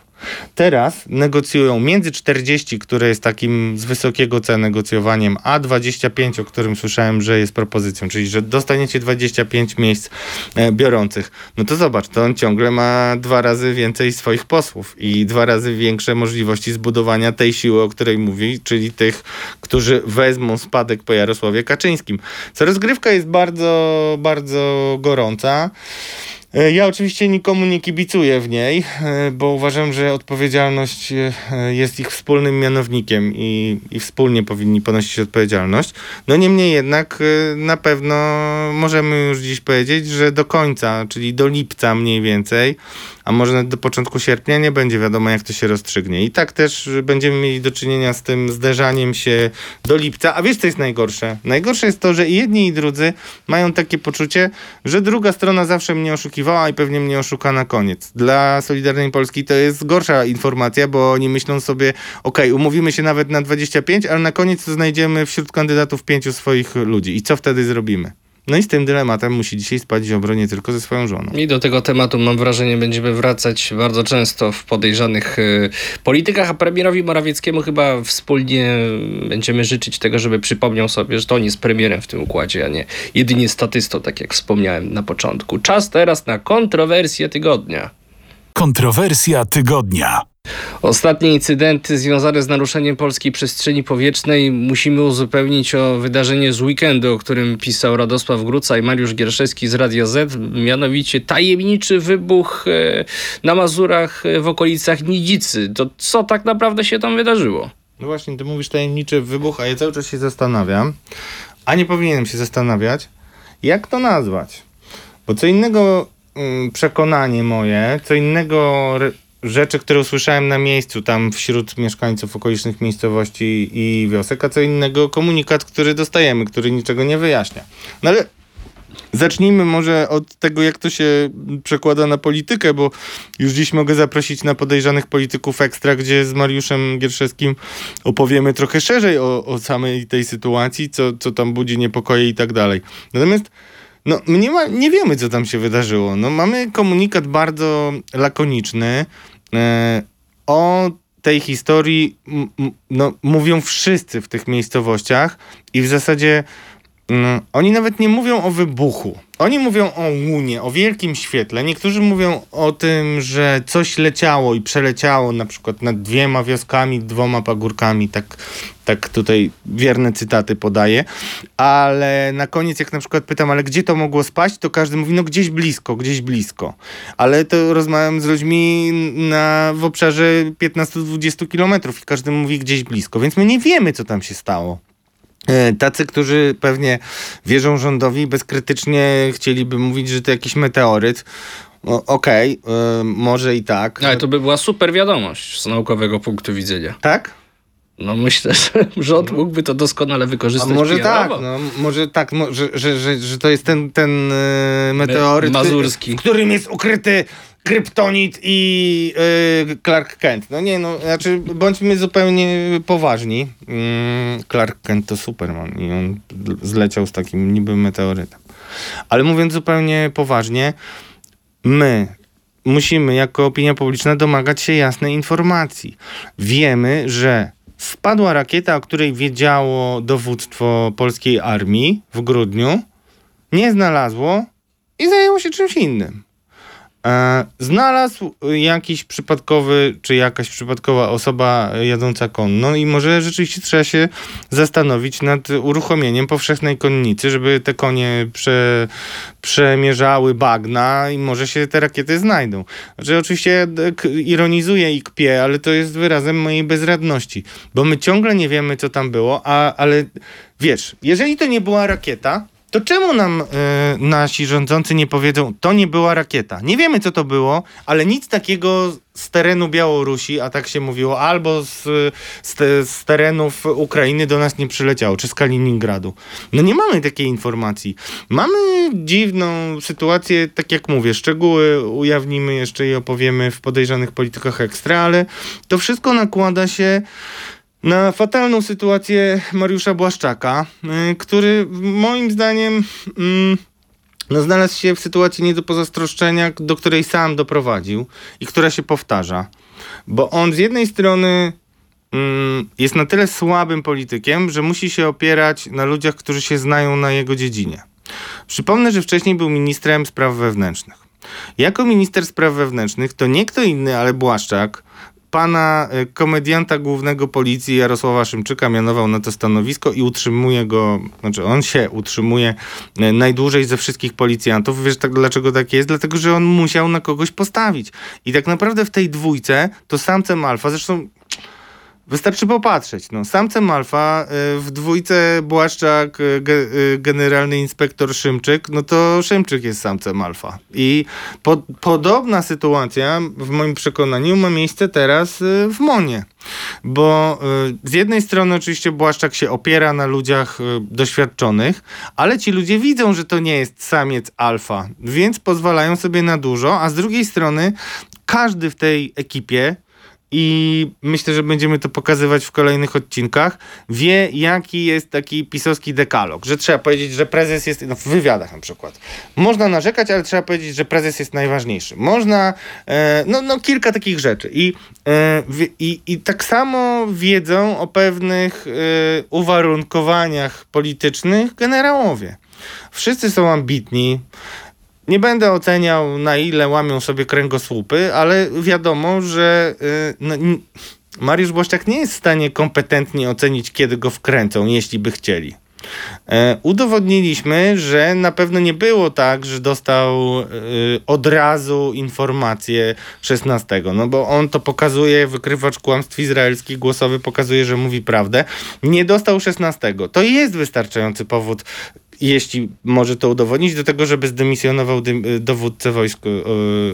Teraz negocjują między 40, które jest takim z wysokiego C negocjowaniem, a 25, o którym słyszałem, że jest propozycją, czyli że dostaniecie 25 miejsc e, biorących. No to zobacz, to on ciągle ma dwa razy więcej swoich posłów i dwa razy większe możliwości zbudowania tej siły, o której mówi, czyli tych, którzy wezmą spadek po Jarosławie Kaczyńskim. Co rozgrywka jest bardzo, bardzo gorąca. E, ja oczywiście nikomu nie kibicuję w niej, e, bo uważam, że odpowiedzialność e, jest ich wspólnym mianownikiem i, i wspólnie powinni ponosić odpowiedzialność. No niemniej jednak na pewno możemy już dziś powiedzieć, że do końca, czyli do lipca mniej więcej, a może nawet do początku sierpnia nie będzie wiadomo, jak to się rozstrzygnie. I tak też będziemy mieli do czynienia z tym zderzaniem się do lipca. A wiesz, co jest najgorsze? Najgorsze jest to, że i jedni i drudzy mają takie poczucie, że druga strona zawsze mnie oszukiwała i pewnie mnie oszuka na koniec. Dla Solidarnej Polski to jest gorsza informacja, bo oni myślą sobie, ok, umówimy się nawet na 25, ale na koniec znajdziemy wśród kandydatów pięciu swoich ludzi. I co wtedy zrobimy? No i z tym dylematem musi dzisiaj spać Ziobro nie tylko ze swoją żoną. I do tego tematu mam wrażenie będziemy wracać bardzo często w podejrzanych y, politykach, a premierowi Morawieckiemu chyba wspólnie będziemy życzyć tego, żeby przypomniał sobie, że to on jest premierem w tym układzie, a nie jedynie statystą, tak jak wspomniałem na początku. Czas teraz na kontrowersję tygodnia. Kontrowersja tygodnia. Ostatnie incydenty związane z naruszeniem polskiej przestrzeni powietrznej musimy uzupełnić o wydarzenie z weekendu, o którym pisał Radosław Gruca i Mariusz Gierszewski z Radio Z, mianowicie tajemniczy wybuch e, na Mazurach e, w okolicach Nidzicy. To co tak naprawdę się tam wydarzyło? No właśnie, ty mówisz tajemniczy wybuch, a ja cały czas się zastanawiam, a nie powinienem się zastanawiać, jak to nazwać. Bo co innego mm, przekonanie moje, co innego rzeczy, które usłyszałem na miejscu, tam wśród mieszkańców okolicznych miejscowości i wiosek, a co innego komunikat, który dostajemy, który niczego nie wyjaśnia. No ale Zacznijmy może od tego, jak to się przekłada na politykę, bo już dziś mogę zaprosić na podejrzanych polityków ekstra, gdzie z Mariuszem Gierszewskim opowiemy trochę szerzej o, o samej tej sytuacji, co, co tam budzi niepokoje i tak dalej. Natomiast no, nie, ma, nie wiemy, co tam się wydarzyło. No, mamy komunikat bardzo lakoniczny o tej historii. No, mówią wszyscy w tych miejscowościach i w zasadzie Mm, Oni nawet nie mówią o wybuchu. Oni mówią o łunie, o wielkim świetle. Niektórzy mówią o tym, że coś leciało i przeleciało na przykład nad dwiema wioskami, dwoma pagórkami. Tak, tak tutaj wierne cytaty podaję. Ale na koniec, jak na przykład pytam, ale gdzie to mogło spaść, to każdy mówi, no gdzieś blisko, gdzieś blisko. Ale to rozmawiam z ludźmi na, w obszarze 15-20 kilometrów i każdy mówi gdzieś blisko. Więc my nie wiemy, co tam się stało. E, Tacy, którzy pewnie wierzą rządowi, bezkrytycznie chcieliby mówić, że to jakiś meteoryt. Okej, e, może i tak. Ale to by była super wiadomość z naukowego punktu widzenia. Tak? No myślę, że rząd mógłby to doskonale A wykorzystać. może tak, no, może tak, że, że, że, że to jest ten, ten e, meteoryt, Me- mazurski. w którym jest ukryty kryptonit i e, Clark Kent. No nie, no, znaczy bądźmy zupełnie poważni. Mm, Clark Kent to Superman i on zleciał z takim niby meteorytem. Ale mówiąc zupełnie poważnie, my musimy jako opinia publiczna domagać się jasnej informacji. Wiemy, że spadła rakieta, o której wiedziało dowództwo polskiej armii w grudniu, nie znalazło i zajęło się czymś innym. E, znalazł jakiś przypadkowy, czy jakaś przypadkowa osoba jadąca konno i może rzeczywiście trzeba się zastanowić nad uruchomieniem powszechnej konnicy, żeby te konie prze, przemierzały bagna i może się te rakiety znajdą. Znaczy oczywiście ja k- ironizuję i kpię, ale to jest wyrazem mojej bezradności, bo my ciągle nie wiemy, co tam było, a, ale wiesz, jeżeli to nie była rakieta, to czemu nam e, nasi rządzący nie powiedzą, to nie była rakieta? Nie wiemy, co to było, ale nic takiego z terenu Białorusi, a tak się mówiło, albo z, z, z terenów Ukrainy do nas nie przyleciało, czy z Kaliningradu. No nie mamy takiej informacji. Mamy dziwną sytuację, tak jak mówię, szczegóły ujawnimy jeszcze i opowiemy w podejrzanych politykach ekstra, ale to wszystko nakłada się na fatalną sytuację Mariusza Błaszczaka, y, który moim zdaniem mm, no, znalazł się w sytuacji nie do pozazdroszczenia, do której sam doprowadził i która się powtarza. Bo on z jednej strony mm, jest na tyle słabym politykiem, że musi się opierać na ludziach, którzy się znają na jego dziedzinie. Przypomnę, że wcześniej był ministrem spraw wewnętrznych. Jako minister spraw wewnętrznych to nie kto inny, ale Błaszczak pana y, komedianta głównego policji Jarosława Szymczyka mianował na to stanowisko i utrzymuje go, znaczy on się utrzymuje y, najdłużej ze wszystkich policjantów. Wiesz tak, dlaczego tak jest? Dlatego, że on musiał na kogoś postawić. I tak naprawdę w tej dwójce to samcem alfa, zresztą Wystarczy popatrzeć. No, samcem alfa y, w dwójce Błaszczak, y, y, generalny inspektor Szymczyk, no to Szymczyk jest samcem alfa. I po, podobna sytuacja w moim przekonaniu ma miejsce teraz w Monie. Bo z jednej strony oczywiście Błaszczak się opiera na ludziach doświadczonych, ale ci ludzie widzą, że to nie jest samiec alfa, więc pozwalają sobie na dużo, a z drugiej strony każdy w tej ekipie i myślę, że będziemy to pokazywać w kolejnych odcinkach, wie jaki jest taki pisowski dekalog, że trzeba powiedzieć, że prezes jest, no w wywiadach na przykład, można narzekać, ale trzeba powiedzieć, że prezes jest najważniejszy. Można, e, no, no kilka takich rzeczy i, e, i, i tak samo wiedzą o pewnych e, uwarunkowaniach politycznych generałowie. Wszyscy są ambitni, nie będę oceniał, na ile łamią sobie kręgosłupy, ale wiadomo, że y, no, Mariusz Błaszczak nie jest w stanie kompetentnie ocenić, kiedy go wkręcą, jeśli by chcieli. E, udowodniliśmy, że na pewno nie było tak, że dostał y, od razu informację 16, no bo on to pokazuje, wykrywacz kłamstw izraelskich głosowy pokazuje, że mówi prawdę. Nie dostał 16. To jest wystarczający powód jeśli może to udowodnić, do tego, żeby zdemisjonował dym- dowódcę wojsk,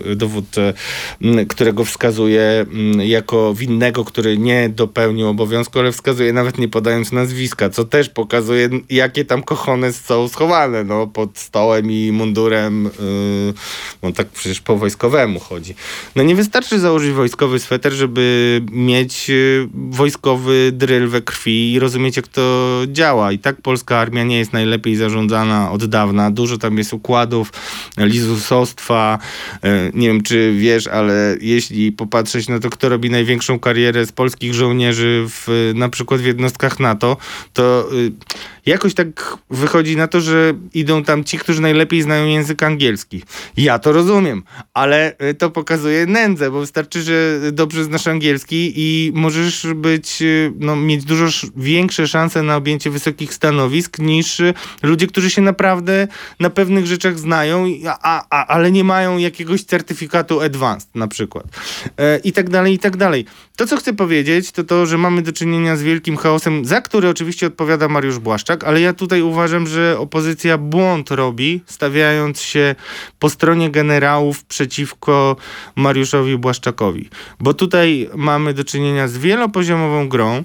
yy, dowódcę, mm, którego wskazuje mm, jako winnego, który nie dopełnił obowiązku, ale wskazuje nawet nie podając nazwiska, co też pokazuje, jakie tam kochone są schowane, no, pod stołem i mundurem, on tak przecież po wojskowemu chodzi. No nie wystarczy założyć wojskowy sweter, żeby mieć wojskowy dryl we krwi i rozumieć, jak to działa. I tak polska armia nie jest najlepiej zarządzana od dawna. Dużo tam jest układów, lizusostwa. E, Nie wiem, czy wiesz, ale jeśli popatrzeć na to, kto robi największą karierę z polskich żołnierzy w, na przykład w jednostkach NATO, to y, jakoś tak wychodzi na to, że idą tam ci, którzy najlepiej znają język angielski. Ja to rozumiem, ale to pokazuje nędzę, bo wystarczy, że dobrze znasz angielski i możesz być, no, mieć dużo sz- większe szanse na objęcie wysokich stanowisk niż y, ludzie, którzy się naprawdę na pewnych rzeczach znają, a, a, ale nie mają jakiegoś certyfikatu advanced na przykład. E, I tak dalej, i tak dalej. To, co chcę powiedzieć, to to, że mamy do czynienia z wielkim chaosem, za który oczywiście odpowiada Mariusz Błaszczak, ale ja tutaj uważam, że opozycja błąd robi, stawiając się po stronie generałów przeciwko Mariuszowi Błaszczakowi. Bo tutaj mamy do czynienia z wielopoziomową grą,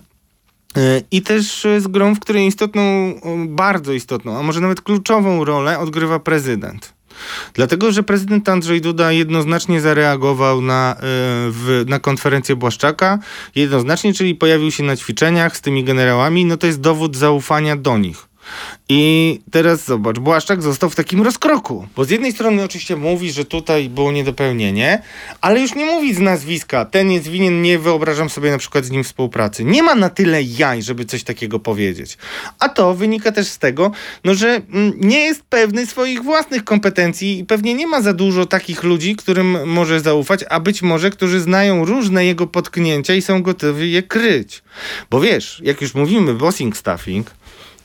I też e, z grą, w której istotną, o, bardzo istotną, a może nawet kluczową rolę odgrywa prezydent. Dlatego, że prezydent Andrzej Duda jednoznacznie zareagował na, e, w, na konferencję Błaszczaka. Jednoznacznie, czyli pojawił się na ćwiczeniach z tymi generałami. No to jest dowód zaufania do nich. I teraz zobacz, Błaszczak został w takim rozkroku. Bo z jednej strony oczywiście mówi, że tutaj było niedopełnienie, ale już nie mówi z nazwiska. Ten jest winien, nie wyobrażam sobie na przykład z nim współpracy. Nie ma na tyle jaj, żeby coś takiego powiedzieć. A to wynika też z tego, no, że mm, nie jest pewny swoich własnych kompetencji i pewnie nie ma za dużo takich ludzi, którym może zaufać, a być może, którzy znają różne jego potknięcia i są gotowi je kryć. Bo wiesz, jak już mówimy bossing staffing,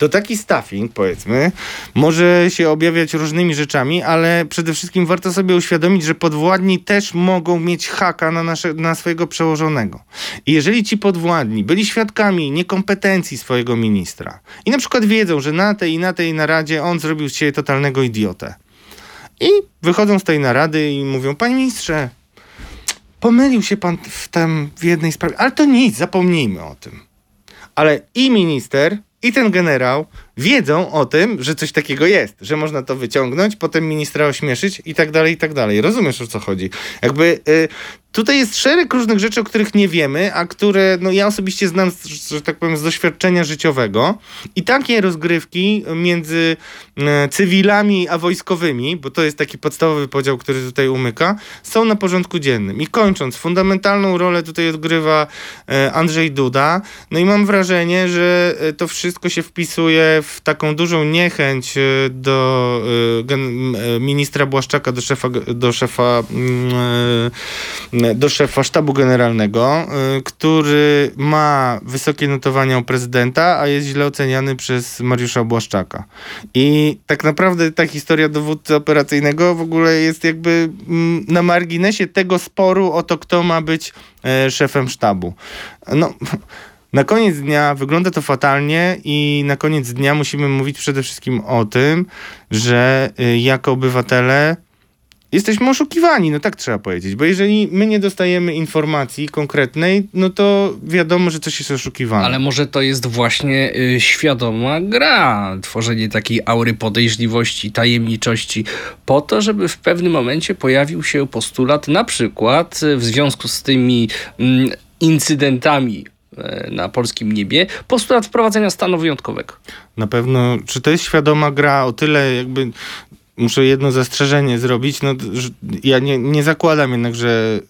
to taki staffing, powiedzmy, może się objawiać różnymi rzeczami, ale przede wszystkim warto sobie uświadomić, że podwładni też mogą mieć haka na, nasze, na swojego przełożonego. I jeżeli ci podwładni byli świadkami niekompetencji swojego ministra i na przykład wiedzą, że na tej i na tej naradzie on zrobił z siebie totalnego idiotę i wychodzą z tej narady i mówią, panie ministrze, pomylił się pan w, tam w jednej sprawie, ale to nic, zapomnijmy o tym ale i minister, i ten generał wiedzą o tym, że coś takiego jest, że można to wyciągnąć, potem ministra ośmieszyć i tak dalej, i tak dalej. Rozumiesz o co chodzi? Jakby y, tutaj jest szereg różnych rzeczy, o których nie wiemy, a które no, ja osobiście znam, że tak powiem, z doświadczenia życiowego i takie rozgrywki między e, cywilami a wojskowymi, bo to jest taki podstawowy podział, który tutaj umyka, są na porządku dziennym. I kończąc, fundamentalną rolę tutaj odgrywa e, Andrzej Duda. No i mam wrażenie, że e, to wszystko się wpisuje w taką dużą niechęć e, do e, e, ministra Błaszczaka, do szefa, do szefa mm, do szefa sztabu generalnego, który ma wysokie notowania u prezydenta, a jest źle oceniany przez Mariusza Błaszczaka. I tak naprawdę ta historia dowódcy operacyjnego w ogóle jest jakby mm, na marginesie tego sporu o to, kto ma być szefem sztabu. No, Na koniec dnia wygląda to fatalnie i na koniec dnia musimy mówić przede wszystkim o tym, że y, jako obywatele jesteśmy oszukiwani, no tak trzeba powiedzieć, bo jeżeli my nie dostajemy informacji konkretnej, no to wiadomo, że coś jest oszukiwane. Ale może to jest właśnie y, świadoma gra, tworzenie takiej aury podejrzliwości, tajemniczości, po to, żeby w pewnym momencie pojawił się postulat, na przykład y, w związku z tymi mm, incydentami na polskim niebie, postulat wprowadzenia stanu wyjątkowego. Na pewno, czy to jest świadoma gra o tyle jakby muszę jedno zastrzeżenie zrobić. No, ja nie, nie zakładam jednak, że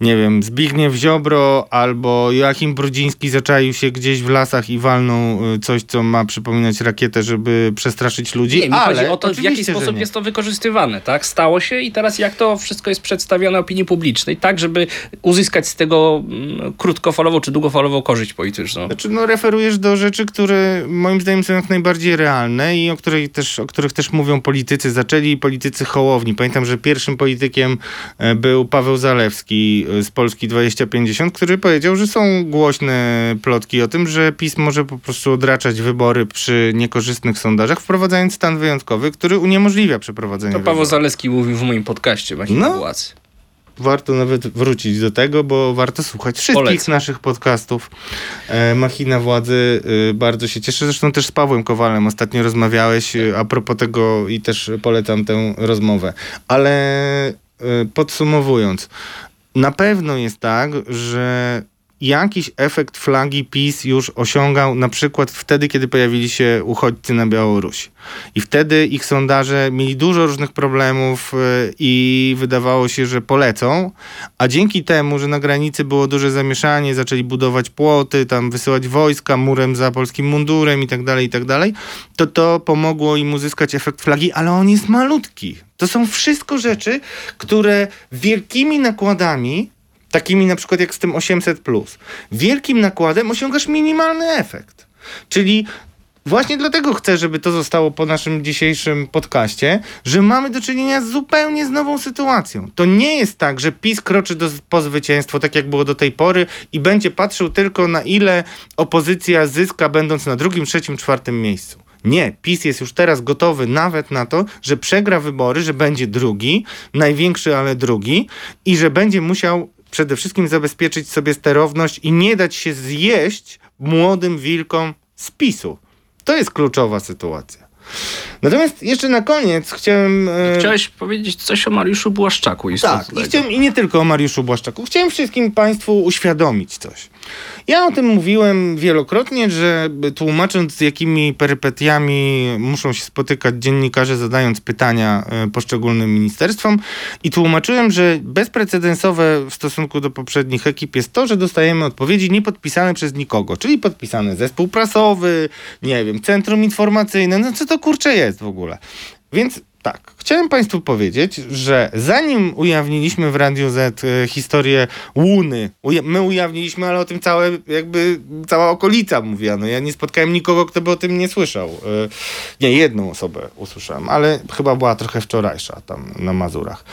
nie wiem, Zbigniew Ziobro albo Joachim Brudziński zaczaił się gdzieś w lasach i walną y, coś, co ma przypominać rakietę, żeby przestraszyć ludzi. Nie, mi ale chodzi o to, w jaki sposób jest to wykorzystywane, tak? Stało się i teraz jak to wszystko jest przedstawione opinii publicznej, tak, żeby uzyskać z tego mm, krótkofalową czy długofalową korzyść polityczną. Znaczy, no, referujesz do rzeczy, które moim zdaniem są jak najbardziej realne i o, której też, o których też mówią politycy. Zaczęli politycy Hołowni. Pamiętam, że pierwszym politykiem e, był Paweł Zalewski z Polski 2050, który powiedział, że są głośne plotki o tym, że PiS może po prostu odraczać wybory przy niekorzystnych sondażach, wprowadzając stan wyjątkowy, który uniemożliwia przeprowadzenie To Paweł wyborów. Zaleski mówił w moim podcaście Machina No. Władzy. Warto nawet wrócić do tego, bo warto słuchać wszystkich Polecam. naszych podcastów. E, Machina Władzy, e, bardzo się cieszę. Zresztą też z Pawłem Kowalem ostatnio rozmawiałeś e, a propos tego i też polecam tę rozmowę. Ale e, podsumowując, na pewno jest tak, że jakiś efekt flagi PiS już osiągał na przykład wtedy, kiedy pojawili się uchodźcy na Białorusi. I wtedy ich sondaże mieli dużo różnych problemów y, i wydawało się, że polecą, a dzięki temu, że na granicy było duże zamieszanie, zaczęli budować płoty, tam wysyłać wojska murem za polskim mundurem i tak dalej, i tak dalej, to to pomogło im uzyskać efekt flagi, ale on jest malutki. To są wszystko rzeczy, które wielkimi nakładami takimi na przykład jak z tym 800, wielkim nakładem osiągasz minimalny efekt. Czyli właśnie dlatego chcę, żeby to zostało po naszym dzisiejszym podcaście, że mamy do czynienia z zupełnie z nową sytuacją. To nie jest tak, że PiS kroczy do, po zwycięstwo, tak jak było do tej pory, i będzie patrzył tylko na ile opozycja zyska, będąc na drugim, trzecim, czwartym miejscu. Nie, PiS jest już teraz gotowy nawet na to, że przegra wybory, że będzie drugi, największy, ale drugi, i że będzie musiał przede wszystkim zabezpieczyć sobie sterowność i nie dać się zjeść młodym wilkom z PiSu. To jest kluczowa sytuacja. Natomiast jeszcze na koniec chciałem. e, Chciałeś powiedzieć coś o Mariuszu Błaszczaku tak, istotnego. i, chciałem, i nie tylko o Mariuszu Błaszczaku. Chciałem wszystkim Państwu uświadomić coś. Ja o tym mówiłem wielokrotnie, że tłumacząc z jakimi perypetiami muszą się spotykać dziennikarze zadając pytania e, poszczególnym ministerstwom i tłumaczyłem, że bezprecedensowe w stosunku do poprzednich ekip jest to, że dostajemy odpowiedzi niepodpisane przez nikogo, czyli podpisany zespół prasowy, nie wiem, centrum informacyjne, no co to kurczę jest w ogóle. Więc tak, chciałem Państwu powiedzieć, że zanim ujawniliśmy w Radiu Z e, historię Łuny, my ujawniliśmy, ale o tym całe, jakby cała okolica mówiła. No ja nie spotkałem nikogo, kto by o tym nie słyszał. E, nie, jedną osobę usłyszałem, ale chyba była trochę wczorajsza tam na Mazurach.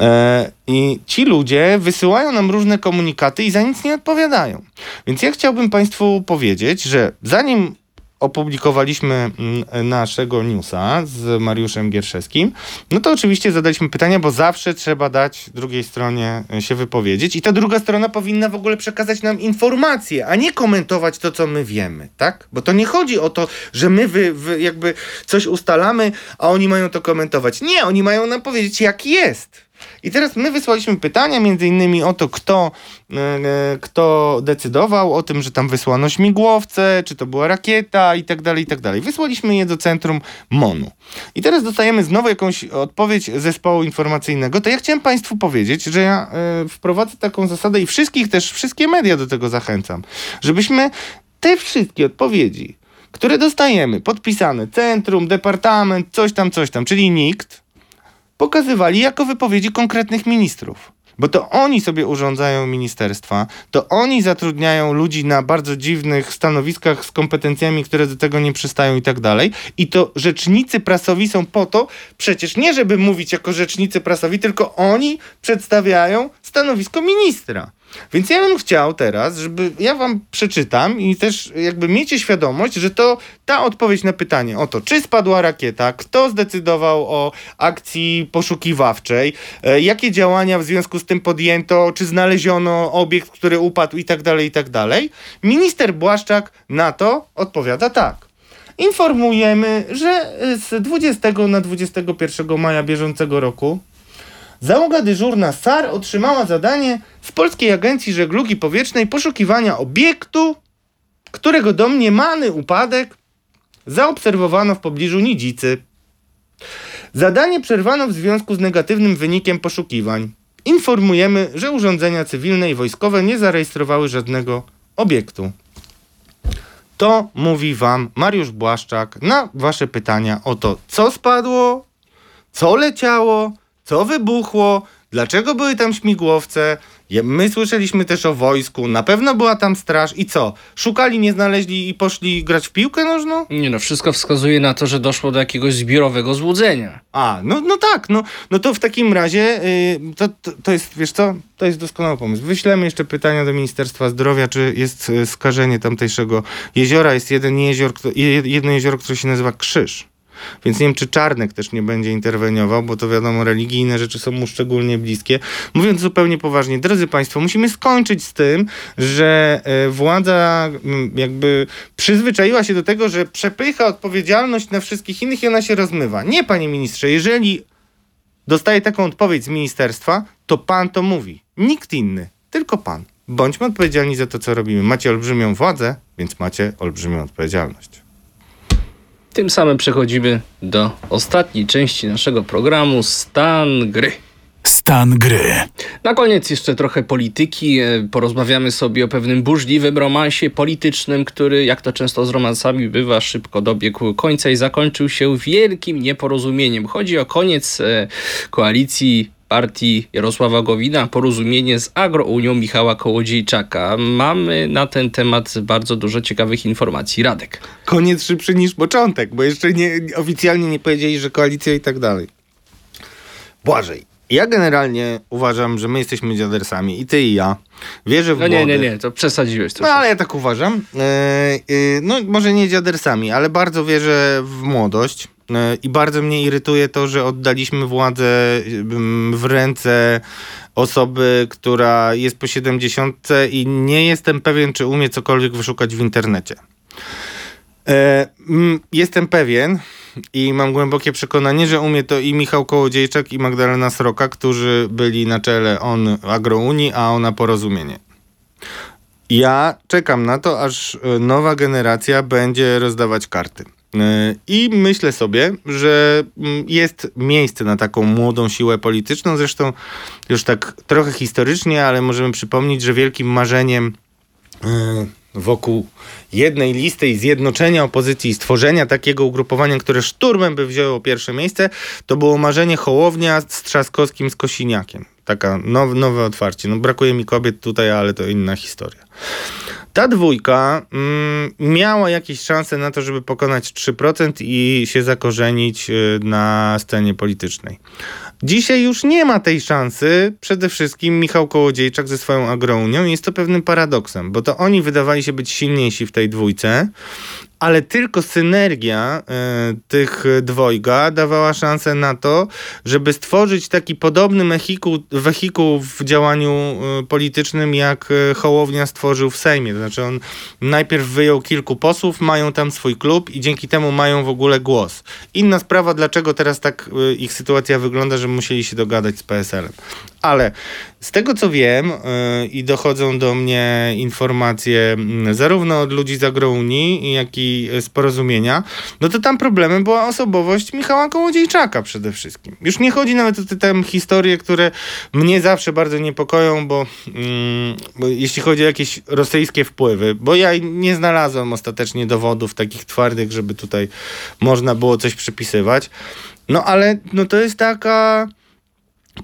E, I ci ludzie wysyłają nam różne komunikaty i za nic nie odpowiadają. Więc ja chciałbym Państwu powiedzieć, że zanim opublikowaliśmy mm, naszego newsa z Mariuszem Gierszewskim, no to oczywiście zadaliśmy pytania, bo zawsze trzeba dać drugiej stronie e, się wypowiedzieć i ta druga strona powinna w ogóle przekazać nam informacje, a nie komentować to, co my wiemy, tak? Bo to nie chodzi o to, że my wy, wy jakby coś ustalamy, a oni mają to komentować. Nie, oni mają nam powiedzieć, jak jest. I teraz my wysłaliśmy pytania, między innymi o to, kto, e, kto decydował o tym, że tam wysłano śmigłowce, czy to była rakieta i tak dalej, i tak dalej. Wysłaliśmy je do centrum MONU. I teraz dostajemy znowu jakąś odpowiedź zespołu informacyjnego. To ja chciałem Państwu powiedzieć, że ja e, wprowadzę taką zasadę i wszystkich też, wszystkie media do tego zachęcam, żebyśmy te wszystkie odpowiedzi, które dostajemy, podpisane, centrum, departament, coś tam, coś tam, czyli nikt, pokazywali jako wypowiedzi konkretnych ministrów. Bo to oni sobie urządzają ministerstwa, to oni zatrudniają ludzi na bardzo dziwnych stanowiskach z kompetencjami, które do tego nie przystają i tak dalej. I to rzecznicy prasowi są po to, przecież nie żeby mówić jako rzecznicy prasowi, tylko oni przedstawiają stanowisko ministra. Więc ja bym chciał teraz, żeby ja wam przeczytam i też jakby miejcie świadomość, że to ta odpowiedź na pytanie o to, czy spadła rakieta, kto zdecydował o akcji poszukiwawczej, e, jakie działania w związku z tym podjęto, czy znaleziono obiekt, który upadł i tak dalej, i tak dalej. Minister Błaszczak na to odpowiada tak. Informujemy, że z 20 na 21 maja bieżącego roku Załoga dyżurna SAR otrzymała zadanie z Polskiej Agencji Żeglugi Powietrznej poszukiwania obiektu, którego domniemany upadek zaobserwowano w pobliżu Nidzicy. Zadanie przerwano w związku z negatywnym wynikiem poszukiwań. Informujemy, że urządzenia cywilne i wojskowe nie zarejestrowały żadnego obiektu. To mówi wam Mariusz Błaszczak na wasze pytania o to, co spadło, co leciało, co wybuchło, dlaczego były tam śmigłowce. My słyszeliśmy też o wojsku, na pewno była tam straż i co? Szukali, nie znaleźli i poszli grać w piłkę nożną? Nie no, wszystko wskazuje na to, że doszło do jakiegoś zbiorowego złudzenia. A, no, no tak, no, no to w takim razie yy, to, to, to jest, wiesz co, to jest doskonały pomysł. Wyślemy jeszcze pytania do Ministerstwa Zdrowia, czy jest y, skażenie tamtejszego jeziora. Jest jeden jezior, jedno jezioro, które się nazywa Krzyż. Więc nie wiem, czy Czarnek też nie będzie interweniował, bo to wiadomo, religijne rzeczy są mu szczególnie bliskie. Mówiąc zupełnie poważnie, drodzy Państwo, musimy skończyć z tym, że e, władza jakby przyzwyczaiła się do tego, że przepycha odpowiedzialność na wszystkich innych i ona się rozmywa. Nie, panie ministrze, jeżeli dostaje taką odpowiedź z ministerstwa, to pan to mówi. Nikt inny, tylko pan. Bądźmy odpowiedzialni za to, co robimy. Macie olbrzymią władzę, więc macie olbrzymią odpowiedzialność. Tym samym przechodzimy do ostatniej części naszego programu Stan Gry. Stan gry. Na koniec jeszcze trochę polityki. E, Porozmawiamy sobie o pewnym burzliwym romansie politycznym, który, jak to często z romansami bywa, szybko dobiegł końca i zakończył się wielkim nieporozumieniem. Chodzi o koniec e, koalicji partii Jarosława Gowina, porozumienie z Agrounią Michała Kołodziejczaka. Mamy na ten temat bardzo dużo ciekawych informacji. Radek. Koniec szybszy niż początek, bo jeszcze nie, oficjalnie nie powiedzieli, że koalicja i tak dalej. Błażej. Ja generalnie uważam, że my jesteśmy dziadersami i ty i ja. Wierzę w No nie, nie, nie, to przesadziłeś No trochę. ale ja tak uważam. E, e, no może nie dziadersami, ale bardzo wierzę w młodość. E, I bardzo mnie irytuje to, że oddaliśmy władzę mm, w ręce osoby, która jest po 70 i nie jestem pewien, czy umie cokolwiek wyszukać w internecie. E, mm, jestem pewien i mam głębokie przekonanie, że umie to i Michał Kołodziejczak i Magdalena Sroka, którzy byli na czele on Agrounii, a ona Porozumienie. Ja czekam na to, aż e, nowa generacja będzie rozdawać karty. E, I myślę sobie, że mm, jest miejsce na taką młodą siłę polityczną. Zresztą już tak trochę historycznie, ale możemy przypomnieć, że wielkim marzeniem e, wokół jednej listy i zjednoczenia opozycji i stworzenia takiego ugrupowania, które szturmem by wzięło pierwsze miejsce, to było marzenie Hołownia z Trzaskowskim z Kosiniakiem. Taka now, nowe otwarcie. No brakuje mi kobiet tutaj, ale to inna historia. Ta dwójka mm, miała jakieś szanse na to, żeby pokonać 3% i się zakorzenić y, na scenie politycznej. Dzisiaj już nie ma tej szansy. Przede wszystkim Michał Kołodziejczak ze swoją agrounią jest to pewnym paradoksem, bo to oni wydawali się być silniejsi w tej dwójce, ale tylko synergia e, tych dwojga dawała szansę na to, żeby stworzyć taki podobny wehikuł w działaniu e, politycznym, jak e, Hołownia stworzył w Sejmie. To znaczy on najpierw wyjął kilku posłów, mają tam swój klub i dzięki temu mają w ogóle głos. Inna sprawa, dlaczego teraz tak e, ich sytuacja wygląda, że musieli się dogadać z PSL-em. Ale z tego co wiem yy, i dochodzą do mnie informacje mm, zarówno od ludzi z jak i z porozumienia, no to tam problemem była osobowość Michała Kołodziejczaka przede wszystkim. Już nie chodzi nawet o te tam historie, które mnie zawsze bardzo niepokoją, bo, mm, bo jeśli chodzi o jakieś rosyjskie wpływy, bo ja nie znalazłem ostatecznie dowodów takich twardych, żeby tutaj można było coś przypisywać. No ale no to jest taka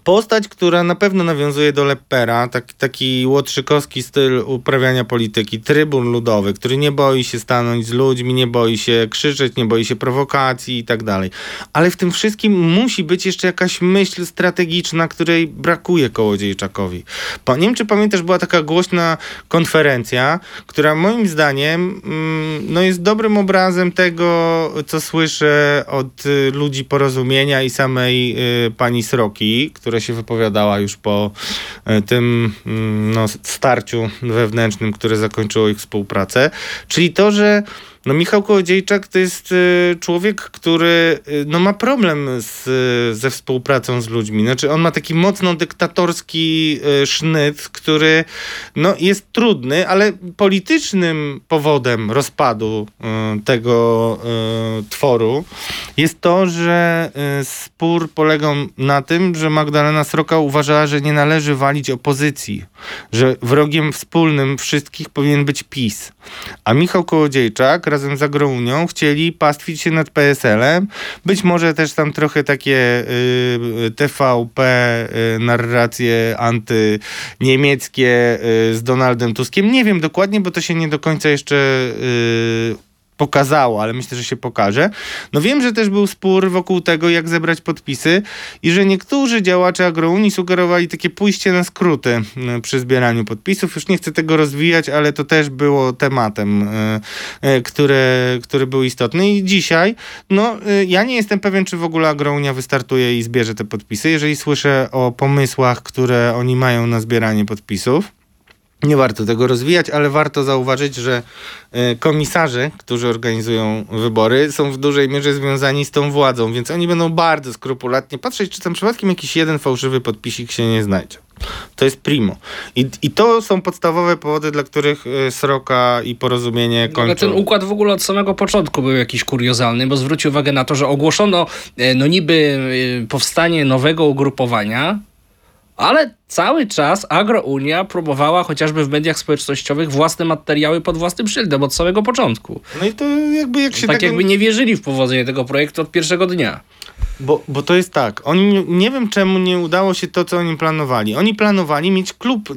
Postać, która na pewno nawiązuje do Lepera, tak, taki łotrzykowski styl uprawiania polityki, trybun ludowy, który nie boi się stanąć z ludźmi, nie boi się krzyczeć, nie boi się prowokacji i tak dalej. Ale w tym wszystkim musi być jeszcze jakaś myśl strategiczna, której brakuje Kołodziejczakowi. Nie wiem, czy pamiętasz, była taka głośna konferencja, która moim zdaniem mm, no jest dobrym obrazem tego, co słyszę od y, ludzi porozumienia i samej y, pani Sroki, która się wypowiadała już po y, tym mm, no, starciu wewnętrznym, które zakończyło ich współpracę. Czyli to, że no Michał Kołodziejczak to jest y, człowiek, który y, no ma problem z, ze współpracą z ludźmi. Znaczy on ma taki mocno dyktatorski y, sznyt, który no jest trudny, ale politycznym powodem rozpadu tego tworu jest to, że spór polegał na tym, że Magdalena Sroka uważała, że nie należy walić opozycji, że wrogiem wspólnym wszystkich powinien być PiS. A Michał Kołodziejczak razem z Agrounią chcieli pastwić się nad PSL-em. Być może też tam trochę takie y, TVP y, narracje antyniemieckie y, z Donaldem Tuskiem. Nie wiem dokładnie, bo to się nie do końca jeszcze y, pokazało, ale myślę, że się pokaże. No wiem, że też był spór wokół tego, jak zebrać podpisy i że niektórzy działacze Agrounii sugerowali takie pójście na skróty y, przy zbieraniu podpisów. Już nie chcę tego rozwijać, ale to też było tematem, y, y, które, który był istotny. I dzisiaj, no ja nie jestem pewien, czy w ogóle Agrounia wystartuje i zbierze te podpisy. Jeżeli słyszę o pomysłach, które oni mają na zbieranie podpisów, nie warto tego rozwijać, ale warto zauważyć, że e, komisarze, którzy organizują wybory, są w dużej mierze związani z tą władzą, więc oni będą bardzo skrupulatnie patrzeć, czy tam przypadkiem jakiś jeden fałszywy podpisik się nie znajdzie. To jest primo. I, I to są podstawowe powody, dla których e, Sroka i Porozumienie No, Ale ten kończą. układ w ogóle od samego początku był jakiś kuriozalny, bo zwróć uwagę na to, że ogłoszono e, no niby powstanie nowego ugrupowania, ale cały czas Agrounia próbowała chociażby w mediach społecznościowych własne materiały pod własnym szyldem od samego początku. No i to jakby jak się tak tego- jakby nie wierzyli w powodzenie tego projektu od pierwszego dnia. Bo, bo to jest tak, oni nie, nie wiem czemu nie udało się to, co oni planowali. Oni planowali mieć klub, y,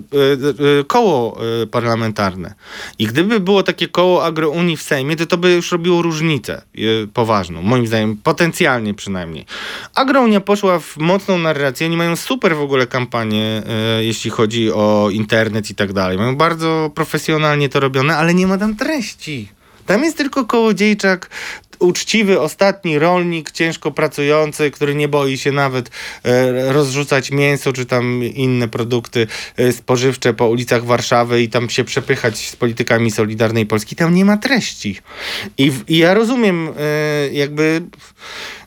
y, koło y, parlamentarne. I gdyby było takie koło agrounii w Sejmie, to to by już robiło różnicę poważną, moim zdaniem, potencjalnie przynajmniej. Agrounia poszła w mocną narrację, oni mają super w ogóle kampanię, jeśli chodzi o internet i tak dalej. Mają bardzo profesjonalnie to robione, ale nie ma tam treści. Tam jest tylko kołodziejczak, uczciwy, ostatni rolnik, ciężko pracujący, który nie boi się nawet e, rozrzucać mięso czy tam inne produkty e, spożywcze po ulicach Warszawy i tam się przepychać z politykami Solidarnej Polski. Tam nie ma treści. I, i ja rozumiem e, jakby,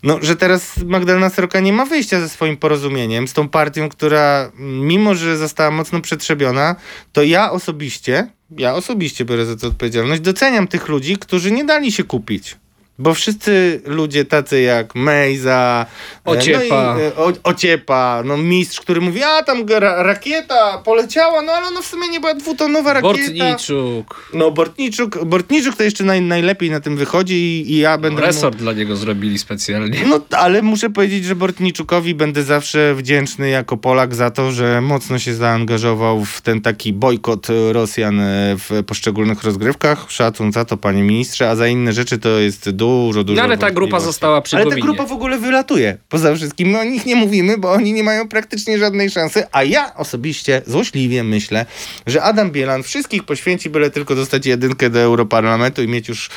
no, że teraz Magdalena Sroka nie ma wyjścia ze swoim porozumieniem, z tą partią, która mimo, że została mocno przetrzebiona, to ja osobiście, ja osobiście biorę za to odpowiedzialność, doceniam tych ludzi, którzy nie dali się kupić. Bo wszyscy ludzie tacy jak Mejza, e, Ociepa. no i, e, o, Ociepa, no mistrz, który mówi, a tam ra rakieta poleciała, no ale no w sumie nie była dwutonowa rakieta. Bortniczuk. No Bortniczuk, Bortniczuk to jeszcze naj, najlepiej na tym wychodzi i, i ja będę... mu- Resort dla niego zrobili specjalnie. no, ale muszę powiedzieć, że Bortniczukowi będę zawsze wdzięczny jako Polak za to, że mocno się zaangażował w ten taki bojkot Rosjan e, w poszczególnych rozgrywkach. Szacun za to, panie ministrze, a za inne rzeczy to jest dużo, dużo No ale ta grupa została przy Ale ta grupa w ogóle wylatuje. Poza wszystkim my o nich nie mówimy, bo oni nie mają praktycznie żadnej szansy, a ja osobiście złośliwie myślę, że Adam Bielan wszystkich poświęci, byle tylko dostać jedynkę do Europarlamentu i mieć już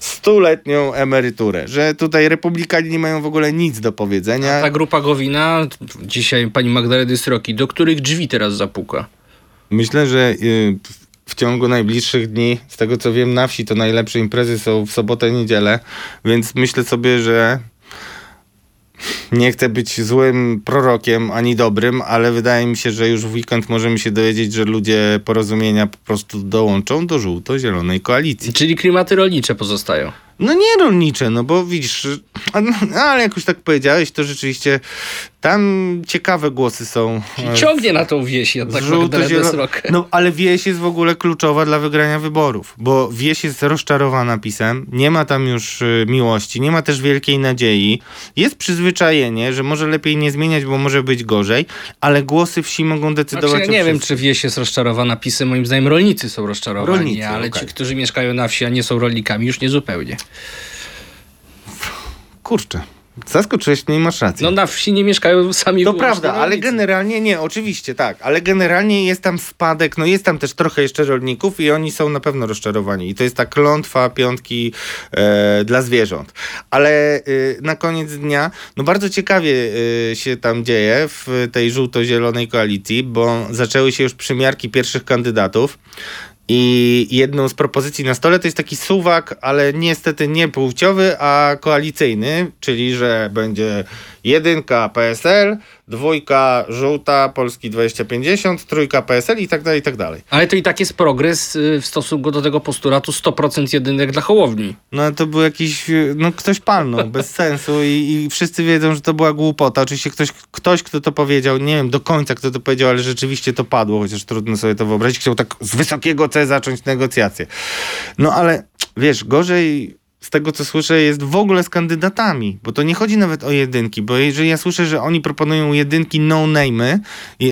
stuletnią emeryturę. Że tutaj republikanie nie mają w ogóle nic do powiedzenia. Ta grupa Gowina, dzisiaj pani Magdaleny Sroki, do których drzwi teraz zapuka? Myślę, że y, w ciągu najbliższych dni, z tego co wiem, na wsi to najlepsze imprezy są w sobotę, niedzielę, więc myślę sobie, że nie chcę być złym prorokiem ani dobrym, ale wydaje mi się, że już w weekend możemy się dowiedzieć, że ludzie porozumienia po prostu dołączą do żółto-zielonej koalicji. Czyli klimaty rolnicze pozostają. No nie rolnicze, no bo widzisz, no, ale jak już tak powiedziałeś, to rzeczywiście tam ciekawe głosy są. e, Ciągnie na tą wieś jednak zielo-. No ale wieś jest w ogóle kluczowa dla wygrania wyborów, bo wieś jest rozczarowana pisem, nie ma tam już y, miłości, nie ma też wielkiej nadziei. Jest przyzwyczajenie, że może lepiej nie zmieniać, bo może być gorzej, ale głosy wsi mogą decydować Znaczy, ja nie wiem, czy wieś jest rozczarowana pisem. Moim zdaniem rolnicy są rozczarowani, Rolnicy, ale okej. ci, którzy mieszkają na wsi, a nie są rolnikami, już nie zupełnie. Kurczę, zaskoczyłeś mnie i masz rację. No na wsi nie mieszkają sami To prawda, ale generalnie nie, oczywiście tak, ale generalnie jest tam spadek, no jest tam też trochę jeszcze rolników i oni są na pewno rozczarowani. I to jest ta klątwa piątki e, dla zwierząt. Ale e, na koniec dnia, no bardzo ciekawie e, się tam dzieje w tej żółto-zielonej koalicji, bo zaczęły się już przymiarki pierwszych kandydatów. I jedną z propozycji na stole to jest taki suwak, ale niestety nie płciowy, a koalicyjny, czyli że będzie jedynka PSL, dwójka żółta Polski 2050, trójka PSL i tak dalej, i tak dalej. Ale to i tak jest progres y, w stosunku do tego postulatu 100% jedynek dla Hołowni. No to był jakiś, no ktoś palnął, bez sensu i, i wszyscy wiedzą, że to była głupota. Oczywiście ktoś, ktoś, kto to powiedział, nie wiem do końca kto to powiedział, ale rzeczywiście to padło, chociaż trudno sobie to wyobrazić. Chciał tak z wysokiego C zacząć negocjacje. No ale wiesz, gorzej tego co słyszę jest w ogóle z kandydatami, bo to nie chodzi nawet o jedynki, bo jeżeli ja słyszę, że oni proponują jedynki no-name'y,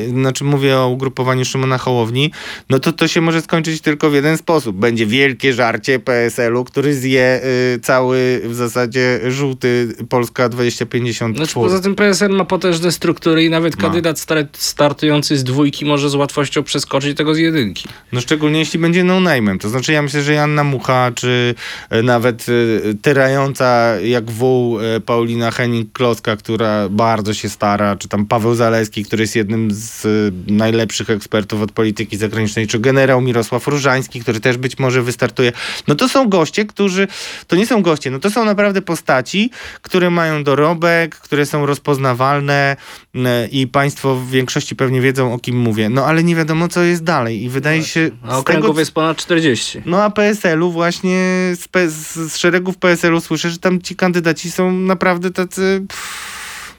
znaczy mówię o ugrupowaniu Szymona Hołowni, no to to się może skończyć tylko w jeden sposób. Będzie wielkie żarcie PSL-u, który zje y, cały w zasadzie żółty Polska 2050 Znaczy, poza tym PSL ma potężne struktury i nawet Ma. kandydat star- startujący z dwójki może z łatwością przeskoczyć tego z jedynki. No szczególnie jeśli będzie no-name'em. To znaczy ja myślę, że Janna Mucha, czy e, nawet e, tyrająca jak wół e, Paulina Henning-Kloska, która bardzo się stara, czy tam Paweł Zaleski, który jest jednym z e, najlepszych ekspertów od polityki zagranicznej, czy generał Mirosław Różański, który też być może wystartuje. No to są goście, którzy, to nie są goście, no to są naprawdę postaci, które mają dorobek, które są rozpoznawalne m, i państwo w większości pewnie wiedzą, o kim mówię. No ale nie wiadomo, co jest dalej i wydaje się... A okręgów tego, jest ponad 40. no a PSL-u właśnie z, z, z szeregów PSL-u słyszę, że tam ci kandydaci są naprawdę tacy pff,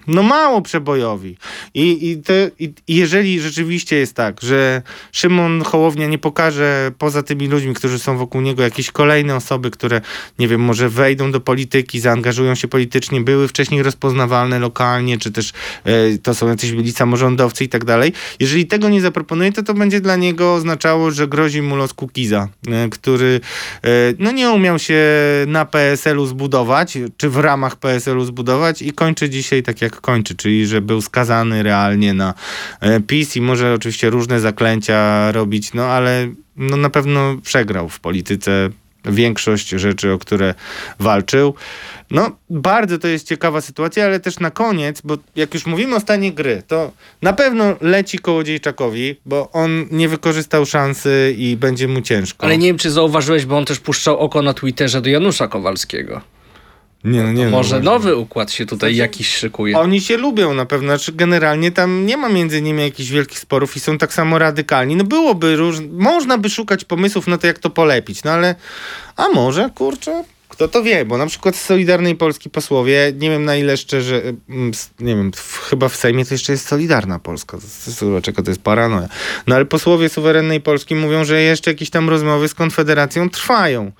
no mało przebojowi. I, i, te, i, jeżeli rzeczywiście jest tak, że Szymon Hołownia nie pokaże poza tymi ludźmi, którzy są wokół niego, jakieś kolejne osoby, które nie wiem, może wejdą do polityki, zaangażują się politycznie, były wcześniej rozpoznawalne lokalnie, czy też e, to są jacyś byli samorządowcy i tak dalej. Jeżeli tego nie zaproponuje, to to będzie dla niego oznaczało, że grozi mu los Kukiza, e, który e, no nie umiał się na PSL-u zbudować, czy w ramach PSL-u zbudować i kończy dzisiaj tak jak kończy, czyli że był skazany realnie na e, PiS i może oczywiście różne zaklęcia robić, no ale no na pewno przegrał w polityce większość rzeczy, o które walczył. No, bardzo to jest ciekawa sytuacja, ale też na koniec, bo jak już mówimy o stanie gry, to na pewno leci Kołodziejczakowi, bo on nie wykorzystał szansy i będzie mu ciężko. Ale nie wiem, czy zauważyłeś, bo on też puszczał oko na Twitterze do Janusza Kowalskiego. Nie, no, nie no, Może właśnie. nowy układ się tutaj Znaczy, jakiś szykuje. Oni się lubią na pewno, znaczy generalnie tam nie ma między nimi jakichś wielkich sporów i są tak samo radykalni. No byłoby róż... można by szukać pomysłów na to, jak to polepić, no ale a może, kurczę, kto to wie, bo na przykład z Solidarnej Polski posłowie, nie wiem na ile szczerze, mm, s- nie wiem, w, chyba w Sejmie to jeszcze jest Solidarna Polska, czego to jest paranoja. No ale posłowie suwerennej Polski mówią, że jeszcze jakieś tam rozmowy z Konfederacją trwają.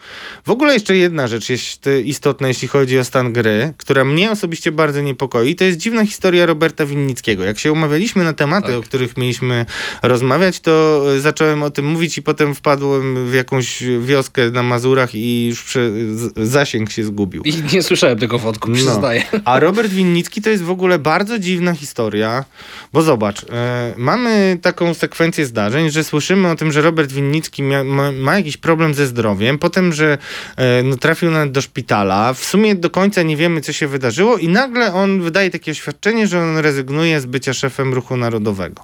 W ogóle jeszcze jedna rzecz jest y, istotna, jeśli chodzi o stan gry, która mnie osobiście bardzo niepokoi, to jest dziwna historia Roberta Winnickiego. Jak się umawialiśmy na tematy, Tak. o których mieliśmy rozmawiać, to y, zacząłem o tym mówić i potem wpadłem w jakąś wioskę na Mazurach i już prze, z, zasięg się zgubił. I nie słyszałem tego wątku, No. przyznaję. A Robert Winnicki to jest w ogóle bardzo dziwna historia, bo zobacz, e, mamy taką sekwencję zdarzeń, że słyszymy o tym, że Robert Winnicki mia, ma, ma jakiś problem ze zdrowiem, potem, że e, no, trafił nawet do szpitala, w sumie do końca nie wiemy, co się wydarzyło i nagle on wydaje takie oświadczenie, że on rezygnuje z bycia szefem ruchu narodowego.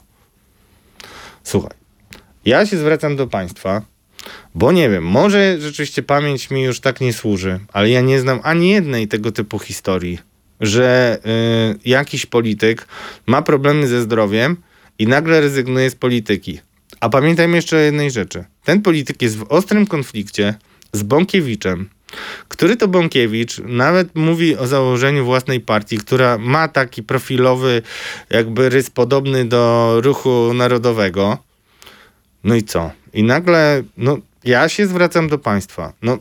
Słuchaj, ja się zwracam do państwa, bo nie wiem, może rzeczywiście pamięć mi już tak nie służy, ale ja nie znam ani jednej tego typu historii, że y, jakiś polityk ma problemy ze zdrowiem i nagle rezygnuje z polityki. A pamiętajmy jeszcze o jednej rzeczy. Ten polityk jest w ostrym konflikcie z Bąkiewiczem, który to Bąkiewicz nawet mówi o założeniu własnej partii, która ma taki profilowy jakby rys podobny do ruchu narodowego. No i co? I nagle, no ja się zwracam do państwa. No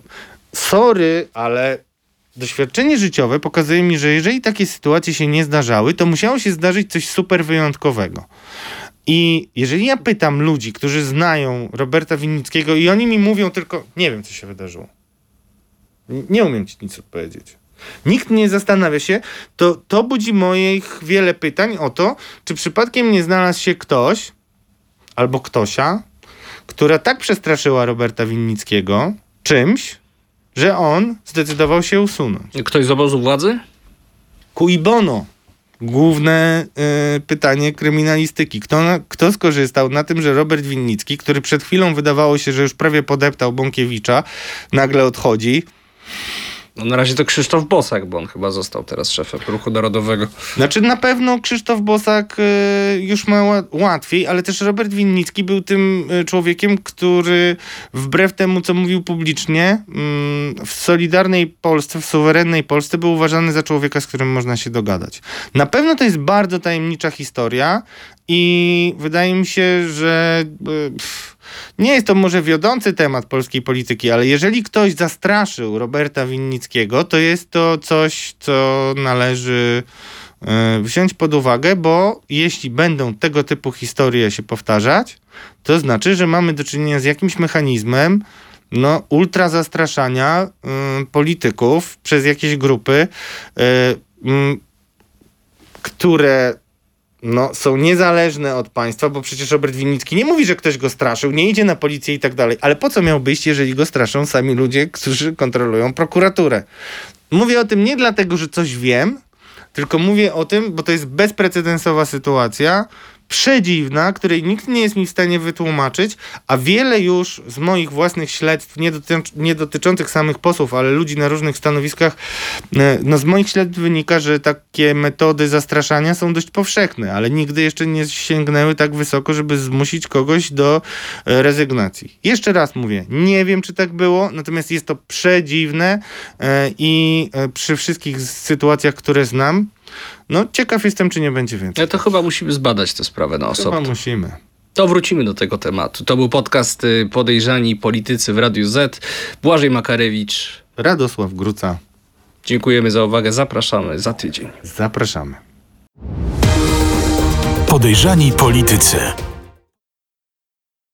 sorry, ale doświadczenie życiowe pokazuje mi, że jeżeli takie sytuacje się nie zdarzały, to musiało się zdarzyć coś super wyjątkowego. I jeżeli ja pytam ludzi, którzy znają Roberta Winnickiego i oni mi mówią tylko, nie wiem, co się wydarzyło. Nie umiem ci nic odpowiedzieć. Nikt nie zastanawia się, to, to budzi moich wiele pytań o to, czy przypadkiem nie znalazł się ktoś albo ktosia, która tak przestraszyła Roberta Winnickiego czymś, że on zdecydował się usunąć. Ktoś z obozu władzy? Cui bono? Główne y, pytanie kryminalistyki. Kto, kto skorzystał na tym, że Robert Winnicki, który przed chwilą wydawało się, że już prawie podeptał Bąkiewicza, nagle odchodzi. No na razie to Krzysztof Bosak, bo on chyba został teraz szefem Ruchu Narodowego. Znaczy na pewno Krzysztof Bosak y, już ma ła- łatwiej, ale też Robert Winnicki był tym y, człowiekiem, który wbrew temu, co mówił publicznie, mm, w solidarnej Polsce, w suwerennej Polsce był uważany za człowieka, z którym można się dogadać. Na pewno to jest bardzo tajemnicza historia i wydaje mi się, że y, pff, nie jest to może wiodący temat polskiej polityki, ale jeżeli ktoś zastraszył Roberta Winnickiego, to jest to coś, co należy e, wziąć pod uwagę, bo jeśli będą tego typu historie się powtarzać, to znaczy, że mamy do czynienia z jakimś mechanizmem no, ultra zastraszania y, polityków przez jakieś grupy, które no, są niezależne od państwa, bo przecież Robert Winnicki nie mówi, że ktoś go straszył, nie idzie na policję i tak dalej. Ale po co miałby iść, jeżeli go straszą sami ludzie, którzy kontrolują prokuraturę? Mówię o tym nie dlatego, że coś wiem, tylko mówię o tym, bo to jest bezprecedensowa sytuacja, przedziwna, której nikt nie jest mi w stanie wytłumaczyć, a wiele już z moich własnych śledztw, nie, dotycz, nie dotyczących samych posłów, ale ludzi na różnych stanowiskach, e, no z moich śledztw wynika, że takie metody zastraszania są dość powszechne, ale nigdy jeszcze nie sięgnęły tak wysoko, żeby zmusić kogoś do e, rezygnacji. Jeszcze raz mówię, nie wiem, czy tak było, natomiast jest to przedziwne e, i przy wszystkich sytuacjach, które znam, no ciekaw jestem, czy nie będzie więcej. No to chyba musimy zbadać tę sprawę na Chyba osobno. musimy. To wrócimy do tego tematu. To był podcast y, Podejrzani Politycy w Radiu Z. Błażej Makarewicz. Radosław Gruca. Dziękujemy za uwagę. Zapraszamy za tydzień. Zapraszamy. Podejrzani politycy.